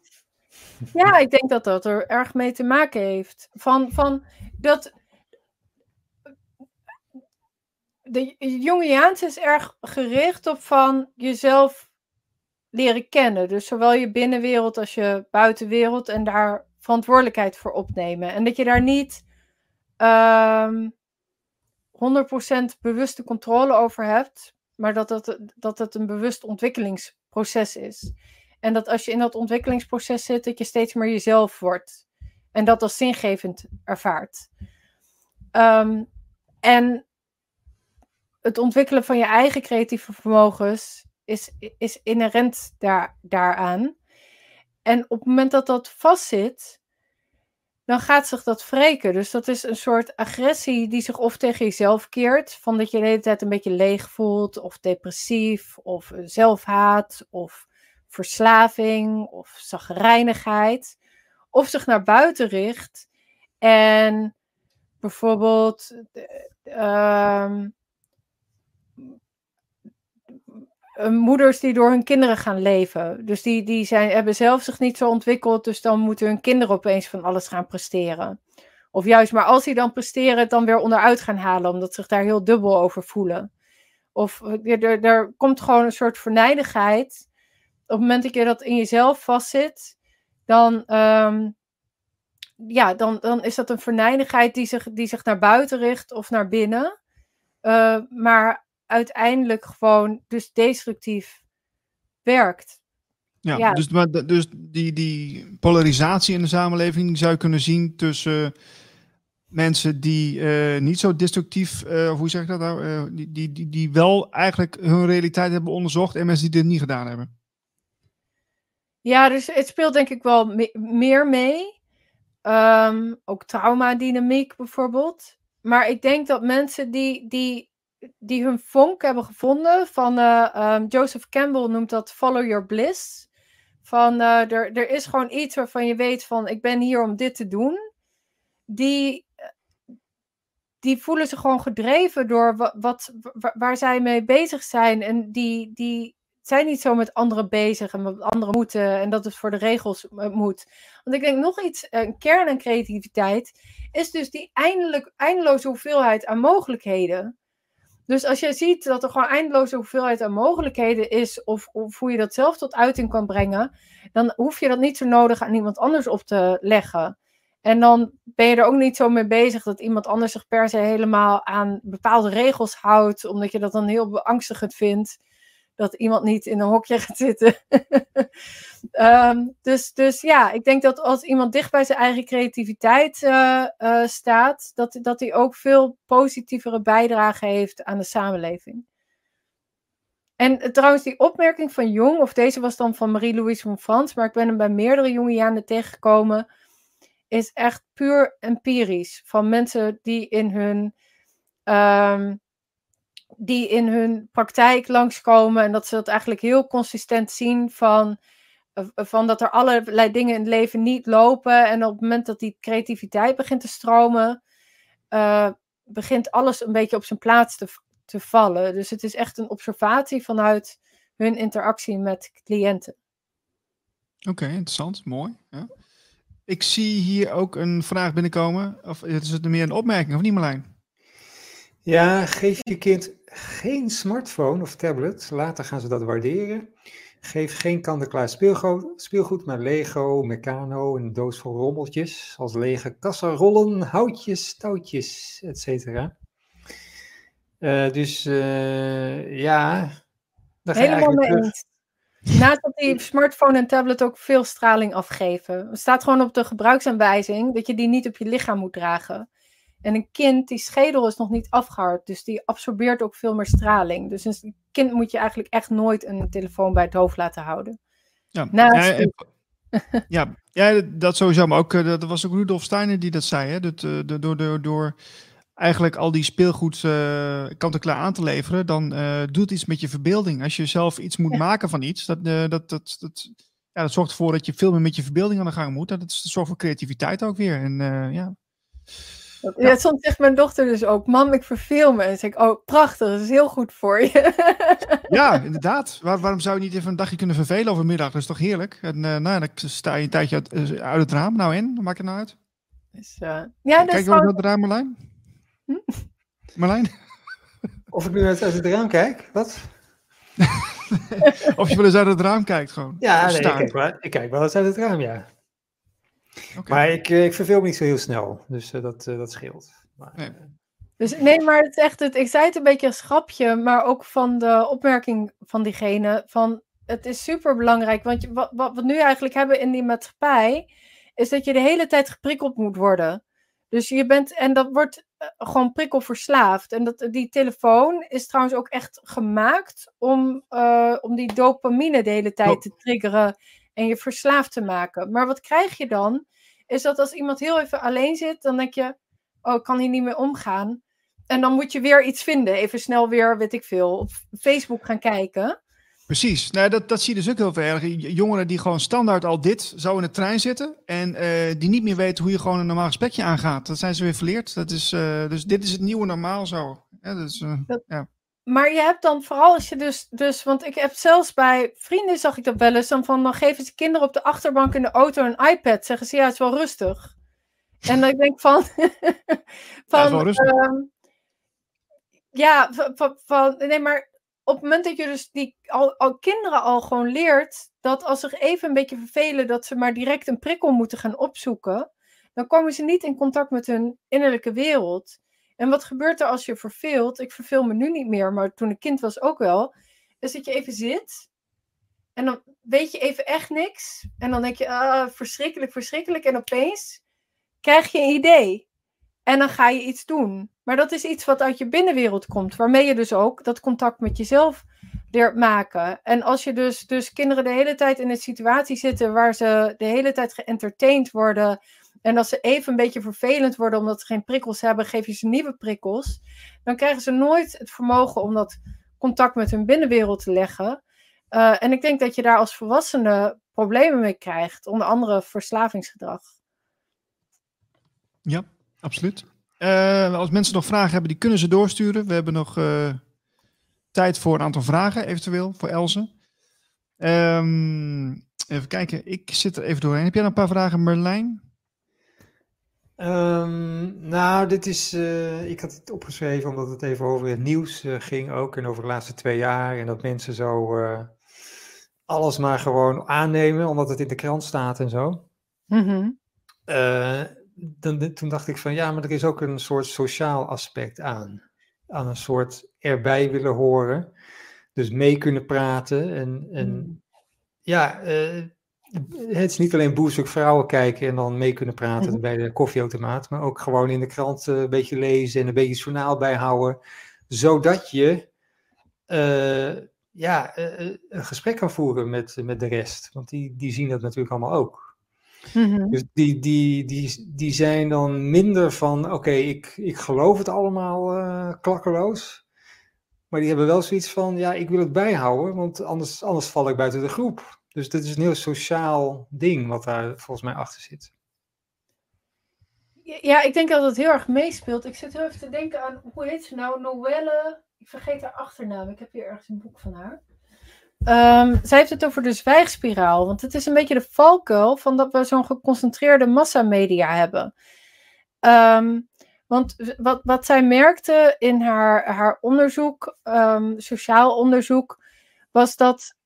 Speaker 2: Ja, ik denk dat dat er erg mee te maken heeft. Van, van, dat de Jungiaans is erg gericht op van jezelf leren kennen. Dus zowel je binnenwereld als je buitenwereld en daar verantwoordelijkheid voor opnemen. En dat je daar niet um, ehm, 100% bewuste controle over hebt, maar dat het, dat het een bewust ontwikkelingsproces is. En dat als je in dat ontwikkelingsproces zit, dat je steeds meer jezelf wordt. En dat als zingevend ervaart. Um, en het ontwikkelen van je eigen creatieve vermogens is, is inherent daar, daaraan. En op het moment dat dat vastzit, dan gaat zich dat wreken. Dus dat is een soort agressie die zich of tegen jezelf keert, van dat je de hele tijd een beetje leeg voelt, of depressief, of zelfhaat, of verslaving, of zagrijnigheid, of zich naar buiten richt en bijvoorbeeld Eh, moeders die door hun kinderen gaan leven. Dus die, die zijn, hebben zelf zich niet zo ontwikkeld, dus dan moeten hun kinderen opeens van alles gaan presteren. Of juist, maar als die dan presteren, dan weer onderuit gaan halen, omdat ze zich daar heel dubbel over voelen. Of er, er, er komt gewoon een soort verneidigheid. Op het moment dat je dat in jezelf vastzit, dan, um, ja, dan, dan is dat een verneindigheid die zich, die zich naar buiten richt of naar binnen. Uh, maar uiteindelijk gewoon dus destructief werkt.
Speaker 1: Ja, Dus, maar, dus die, die polarisatie in de samenleving zou je kunnen zien tussen mensen die uh, niet zo destructief, uh, hoe zeg ik dat nou, uh, die, die, die, die wel eigenlijk hun realiteit hebben onderzocht en mensen die dit niet gedaan hebben.
Speaker 2: Ja, dus het speelt denk ik wel me meer mee. Um, ook traumadynamiek bijvoorbeeld. Maar ik denk dat mensen die, die die hun vonk hebben gevonden. Van uh, Joseph Campbell noemt dat follow your bliss. Van uh, er, er is gewoon iets waarvan je weet van ik ben hier om dit te doen. Die, die voelen zich gewoon gedreven door wat, wat, waar zij mee bezig zijn. En die, die zijn niet zo met anderen bezig en met anderen moeten. En dat het voor de regels moet. Want ik denk nog iets, een kern aan creativiteit is dus die eindelijk, eindeloze hoeveelheid aan mogelijkheden. Dus als je ziet dat er gewoon eindeloze hoeveelheid aan mogelijkheden is, of, of hoe je dat zelf tot uiting kan brengen, dan hoef je dat niet zo nodig aan iemand anders op te leggen. En dan ben je er ook niet zo mee bezig dat iemand anders zich per se helemaal aan bepaalde regels houdt, omdat je dat dan heel beangstigend vindt dat iemand niet in een hokje gaat zitten. Ehm, dus, dus ja, ik denk dat als iemand dicht bij zijn eigen creativiteit uh, uh, staat, dat, dat hij ook veel positievere bijdrage heeft aan de samenleving. En uh, trouwens, die opmerking van Jong, of deze was dan van Marie-Louise van Frans, maar ik ben hem bij meerdere Jungianen tegengekomen, is echt puur empirisch. Van mensen die in hun um, die in hun praktijk langskomen en dat ze dat eigenlijk heel consistent zien van, eh, van dat er allerlei dingen in het leven niet lopen en op het moment dat die creativiteit begint te stromen, uh, begint alles een beetje op zijn plaats te, te vallen. Dus het is echt een observatie vanuit hun interactie met cliënten.
Speaker 1: Oké, interessant, mooi. Ja. Ik zie hier ook een vraag binnenkomen. Of is het meer een opmerking of niet, Marlijn?
Speaker 3: Ja, geef je kind geen smartphone of tablet. Later gaan ze dat waarderen. Geef geen kant-en-klaar speelgoed, speelgoed, maar Lego, Meccano, een doos vol rommeltjes. Als lege kasserollen, houtjes, touwtjes, etc. Uh, dus uh, ja.
Speaker 2: Helemaal mee eens. Naast dat die smartphone en tablet ook veel straling afgeven. Het staat gewoon op de gebruiksaanwijzing dat je die niet op je lichaam moet dragen. En een kind, die schedel is nog niet afgehard, dus die absorbeert ook veel meer straling. Dus een kind moet je eigenlijk echt nooit een telefoon bij het hoofd laten houden.
Speaker 1: Ja, ja, ja, ja, dat sowieso. Maar ook, eh, dat was ook Rudolf Steiner die dat zei. Hè? Dat, uh, door, door, door eigenlijk al die speelgoed uh, kant-en-klaar aan te leveren, dan uh, doet iets met je verbeelding. Als je zelf iets moet maken van iets, dat, dat, dat, dat, ja, dat zorgt ervoor dat je veel meer met je verbeelding aan de gang moet. Dat, dat zorgt voor creativiteit ook weer. En ja...
Speaker 2: Ja, soms zegt mijn dochter dus ook, mam, ik verveel me. En dan zeg ik, oh, prachtig, dat is heel goed voor je.
Speaker 1: Ja, inderdaad. waarom zou je niet even een dagje kunnen vervelen overmiddag? Dat is toch heerlijk? En uh, nou, dan sta je een tijdje uit, eh, uit, het raam. Nou in, maak het nou uit.
Speaker 2: Dus, uh, ja,
Speaker 1: Kijk je wel naar het raam, Marlijn? Hm? Marlijn?
Speaker 3: Of ik nu uit, uit het raam kijk? Wat?
Speaker 1: of je wel eens uit het raam kijkt gewoon?
Speaker 3: Ja, nee, ik, kijk wel, ik kijk wel eens uit het raam, ja. Okay. Maar ik, ik verveel me niet zo heel snel, dus uh, dat, uh, dat scheelt. Maar,
Speaker 2: nee. Dus nee, maar het is echt het, ik zei het een beetje als grapje, maar ook van de opmerking van diegene, van het is super belangrijk, want je, wat, wat we nu eigenlijk hebben in die maatschappij, is dat je de hele tijd geprikkeld moet worden. Dus je bent, en dat wordt uh, gewoon prikkelverslaafd. En dat, die telefoon is trouwens ook echt gemaakt om, uh, om die dopamine de hele tijd te triggeren en je verslaafd te maken. Maar wat krijg je dan? Is dat als iemand heel even alleen zit, dan denk je, oh, ik kan hier niet meer omgaan. En dan moet je weer iets vinden. Even snel weer, weet ik veel, op Facebook gaan kijken.
Speaker 1: Precies, nou, dat, dat zie je dus ook heel veel erg. Jongeren die gewoon standaard al dit zo in de trein zitten en uh, die niet meer weten hoe je gewoon een normaal gesprekje aangaat. Dat zijn ze weer verleerd. Dat is, uh, dus dit is het nieuwe normaal zo. Ja, uh, dat, ja.
Speaker 2: Maar je hebt dan vooral als je dus, dus, want ik heb zelfs bij vrienden zag ik dat wel eens, dan van dan geven ze kinderen op de achterbank in de auto een iPad, zeggen ze ja, het is wel rustig. En dan denk ik van, van ja, ja, van, van, nee, maar op het moment dat je dus die al, al kinderen al gewoon leert dat als ze even een beetje vervelen, dat ze maar direct een prikkel moeten gaan opzoeken, dan komen ze niet in contact met hun innerlijke wereld. En wat gebeurt er als je verveelt? Ik verveel me nu niet meer, maar toen ik kind was ook wel. Is dat je even zit en dan weet je even echt niks. En dan denk je, ah, verschrikkelijk, verschrikkelijk. En opeens krijg je een idee. En dan ga je iets doen. Maar dat is iets wat uit je binnenwereld komt, waarmee je dus ook dat contact met jezelf leert maken. En als je dus, dus kinderen de hele tijd in een situatie zitten waar ze de hele tijd geëntertained worden. En als ze even een beetje vervelend worden omdat ze geen prikkels hebben, geef je ze nieuwe prikkels. Dan krijgen ze nooit het vermogen om dat contact met hun binnenwereld te leggen. Uh, en ik denk dat je daar als volwassene problemen mee krijgt, onder andere verslavingsgedrag.
Speaker 1: Ja, absoluut. Uh, als mensen nog vragen hebben, die kunnen ze doorsturen. We hebben nog uh, tijd voor een aantal vragen, eventueel, voor Elze. Um, even kijken, ik zit er even doorheen. Heb jij nog een paar vragen, Merlijn?
Speaker 3: Um, nou, dit is. Uh, ik had het opgeschreven omdat het even over het nieuws ging ook. En over de laatste twee jaar. En dat mensen zo alles maar gewoon aannemen, omdat het in de krant staat en zo. Mm -hmm dan, toen dacht ik van ja, maar er is ook een soort sociaal aspect aan. Aan een soort erbij willen horen. Dus mee kunnen praten. En, en hmm. ja, het is niet alleen boezig vrouwen kijken en dan mee kunnen praten hmm. bij de koffieautomaat. Maar ook gewoon in de krant uh, een beetje lezen en een beetje journaal bijhouden. Zodat je uh, ja, een gesprek kan voeren met, met de rest. Want die, die zien dat natuurlijk allemaal ook. Mhm. Dus die, die, die, die zijn dan minder van, oké, ik, ik geloof het allemaal uh, klakkeloos. Maar die hebben wel zoiets van, ja, ik wil het bijhouden, want anders, anders val ik buiten de groep. Dus dit is een heel sociaal ding wat daar volgens mij achter zit.
Speaker 2: Ja, ik denk dat het heel erg meespeelt. Ik zit heel even te denken aan, hoe heet ze nou? Noelle, ik vergeet haar achternaam. Ik heb hier ergens een boek van haar. Um, zij heeft het over de zwijgspiraal. Want het is een beetje de valkuil van dat we zo'n geconcentreerde massamedia hebben. Um, want wat, wat zij merkte in haar, haar onderzoek, um, sociaal onderzoek, was dat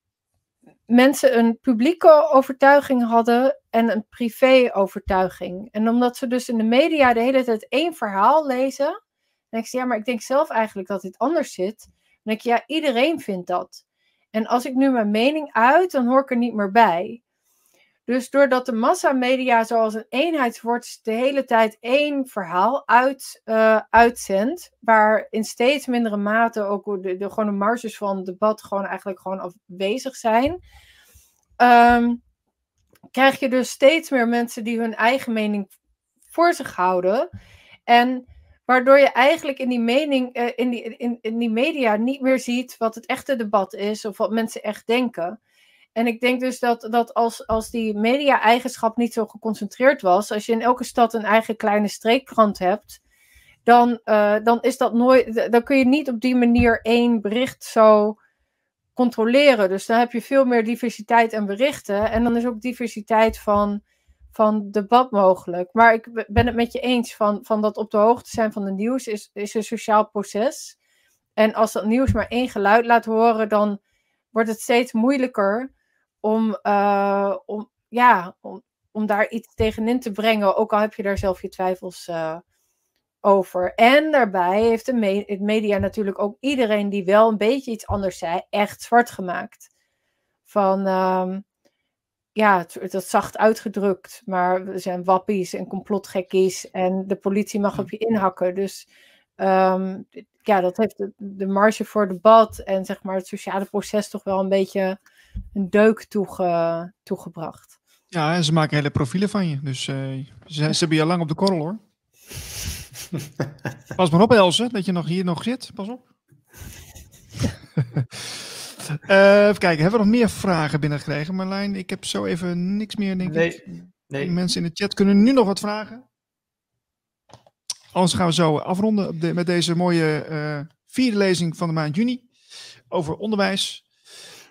Speaker 2: mensen een publieke overtuiging hadden en een privé-overtuiging. En omdat ze dus in de media de hele tijd één verhaal lezen, dan denk ze, ja, maar ik denk zelf eigenlijk dat dit anders zit. Dan denk je, ja, iedereen vindt dat. En als ik nu mijn mening uit, dan hoor ik er niet meer bij. Dus doordat de massamedia zoals een eenheidswoord de hele tijd één verhaal uh, uitzendt, waar in steeds mindere mate ook de, de, gewoon de marges van debat gewoon eigenlijk gewoon afwezig zijn, um, krijg je dus steeds meer mensen die hun eigen mening voor zich houden. En Waardoor je eigenlijk in die mening, uh, in, die, in, in die media niet meer ziet wat het echte debat is of wat mensen echt denken. En ik denk dus dat, dat als, als die media-eigenschap niet zo geconcentreerd was, als je in elke stad een eigen kleine streekkrant hebt, dan, uh, dan is dat nooit, dan kun je niet op die manier één bericht zo controleren. Dus dan heb je veel meer diversiteit en berichten. En dan is ook diversiteit van van debat mogelijk. Maar ik ben het met je eens van, van dat op de hoogte zijn van de nieuws is, is een sociaal proces. En als dat nieuws maar één geluid laat horen, dan wordt het steeds moeilijker om, uh, om, ja, om, om daar iets tegenin te brengen. Ook al heb je daar zelf je twijfels uh, over. En daarbij heeft de me het media natuurlijk ook iedereen die wel een beetje iets anders zei, echt zwart gemaakt. Van, um, ja, dat zacht uitgedrukt, maar we zijn wappies en complotgekkies en de politie mag op je inhakken. Dus um, ja, dat heeft de, de, marge voor debat en zeg maar het sociale proces toch wel een beetje een deuk toege, toegebracht.
Speaker 1: Ja, en ze maken hele profielen van je. Dus uh, ze, ze hebben je lang op de korrel hoor. Pas maar op, Elze, dat je nog hier nog zit. Pas op. uh, even kijken, hebben we nog meer vragen binnengekregen? Marlijn, ik heb zo even niks meer, denk
Speaker 3: nee,
Speaker 1: ik.
Speaker 3: Nee.
Speaker 1: Mensen in de chat kunnen nu nog wat vragen. Anders gaan we zo afronden de, met deze mooie uh, vierde lezing van de maand juni over onderwijs.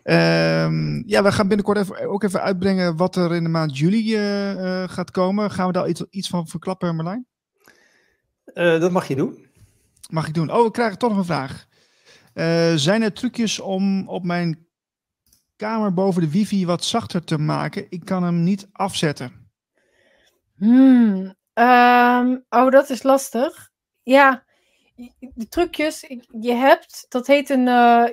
Speaker 1: Um, ja, we gaan binnenkort even, ook even uitbrengen wat er in de maand juli uh, gaat komen. Gaan we daar iets, iets van verklappen, Marlijn?
Speaker 3: Uh, dat mag je doen.
Speaker 1: Mag ik doen? Oh, we krijgen toch nog een vraag. Uh, zijn er trucjes om op mijn kamer boven de wifi wat zachter te maken? Ik kan hem niet afzetten.
Speaker 2: Hmm, um, oh, dat is lastig. Ja, de trucjes, je hebt, dat heet een, uh,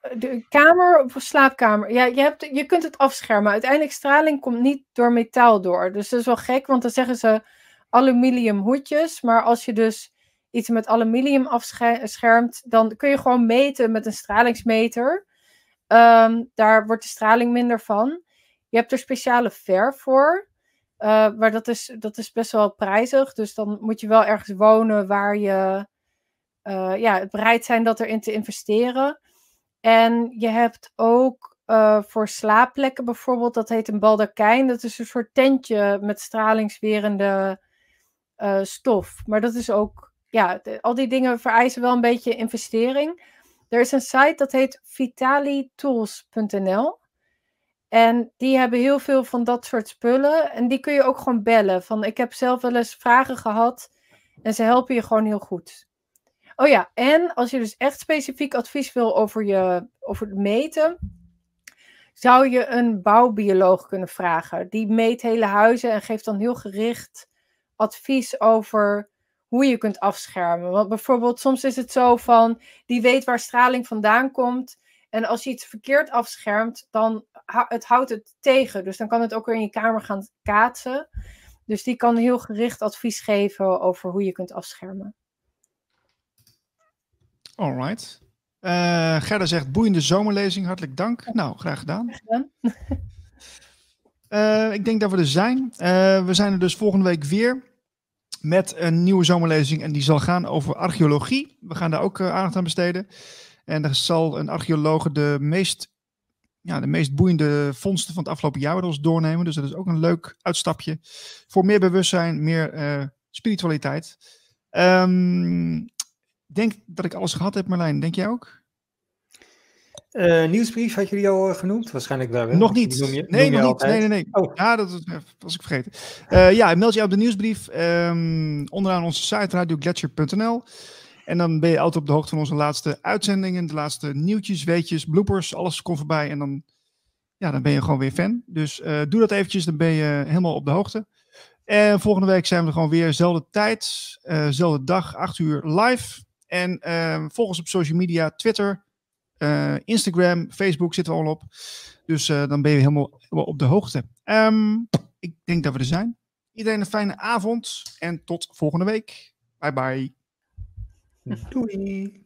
Speaker 2: de kamer of slaapkamer. Ja, je, hebt, je kunt het afschermen. Uiteindelijk straling komt niet door metaal door. Dus dat is wel gek, want dan zeggen ze aluminium hoedjes. Maar als je dus iets met aluminium afschermt, dan kun je gewoon meten met een stralingsmeter. Um, daar wordt de straling minder van. Je hebt er speciale verf voor. Uh, maar dat is, dat is best wel prijzig. Dus dan moet je wel ergens wonen waar je uh, ja, het bereid zijn dat erin te investeren. En je hebt ook uh, voor slaapplekken bijvoorbeeld, dat heet een baldakijn. Dat is een soort tentje met stralingswerende uh, stof. Maar dat is ook, ja, al die dingen vereisen wel een beetje investering. Er is een site dat heet vitalitools.nl. En die hebben heel veel van dat soort spullen. En die kun je ook gewoon bellen. Van, ik heb zelf wel eens vragen gehad. En ze helpen je gewoon heel goed. Oh ja, en als je dus echt specifiek advies wil over, je, over het meten, zou je een bouwbioloog kunnen vragen. Die meet hele huizen en geeft dan heel gericht advies over hoe je kunt afschermen. Want bijvoorbeeld, soms is het zo van, die weet waar straling vandaan komt. En als je iets verkeerd afschermt, dan het houdt het tegen. Dus dan kan het ook weer in je kamer gaan kaatsen. Dus die kan heel gericht advies geven over hoe je kunt afschermen.
Speaker 1: Alright. Uh, Gerda zegt boeiende zomerlezing, hartelijk dank. Nou, graag gedaan. Uh, ik denk dat we er zijn. Uh, we zijn er dus volgende week weer met een nieuwe zomerlezing en die zal gaan over archeologie. We gaan daar ook aandacht aan besteden. En er zal een archeoloog de meest, ja, de meest boeiende vondsten van het afgelopen jaar met ons doornemen. Dus dat is ook een leuk uitstapje voor meer bewustzijn, meer spiritualiteit. Um, denk dat ik alles gehad heb, Marlijn. Denk jij ook?
Speaker 3: Uh, nieuwsbrief had je die al genoemd? Waarschijnlijk wel.
Speaker 1: Nog niet. Je, nee, nog niet. Nee, nee, nee. Oh. Ja, dat was ik vergeten. Uh, ja, meld je op de nieuwsbrief. Um, onderaan onze site radioglacier.nl. En dan ben je altijd op de hoogte van onze laatste uitzendingen. De laatste nieuwtjes, weetjes, bloopers. Alles komt voorbij. En dan, ja, dan ben je gewoon weer fan. Dus doe dat eventjes. Dan ben je helemaal op de hoogte. En volgende week zijn we er gewoon weer. Zelfde tijd, zelfde dag, 8 uur live. En uh, volg ons op social media, Twitter, uh, Instagram, Facebook zitten we al op. Dus uh, dan ben je helemaal, op de hoogte. Um, ik denk dat we er zijn. Iedereen een fijne avond en tot volgende week. Bye bye.
Speaker 3: Doei.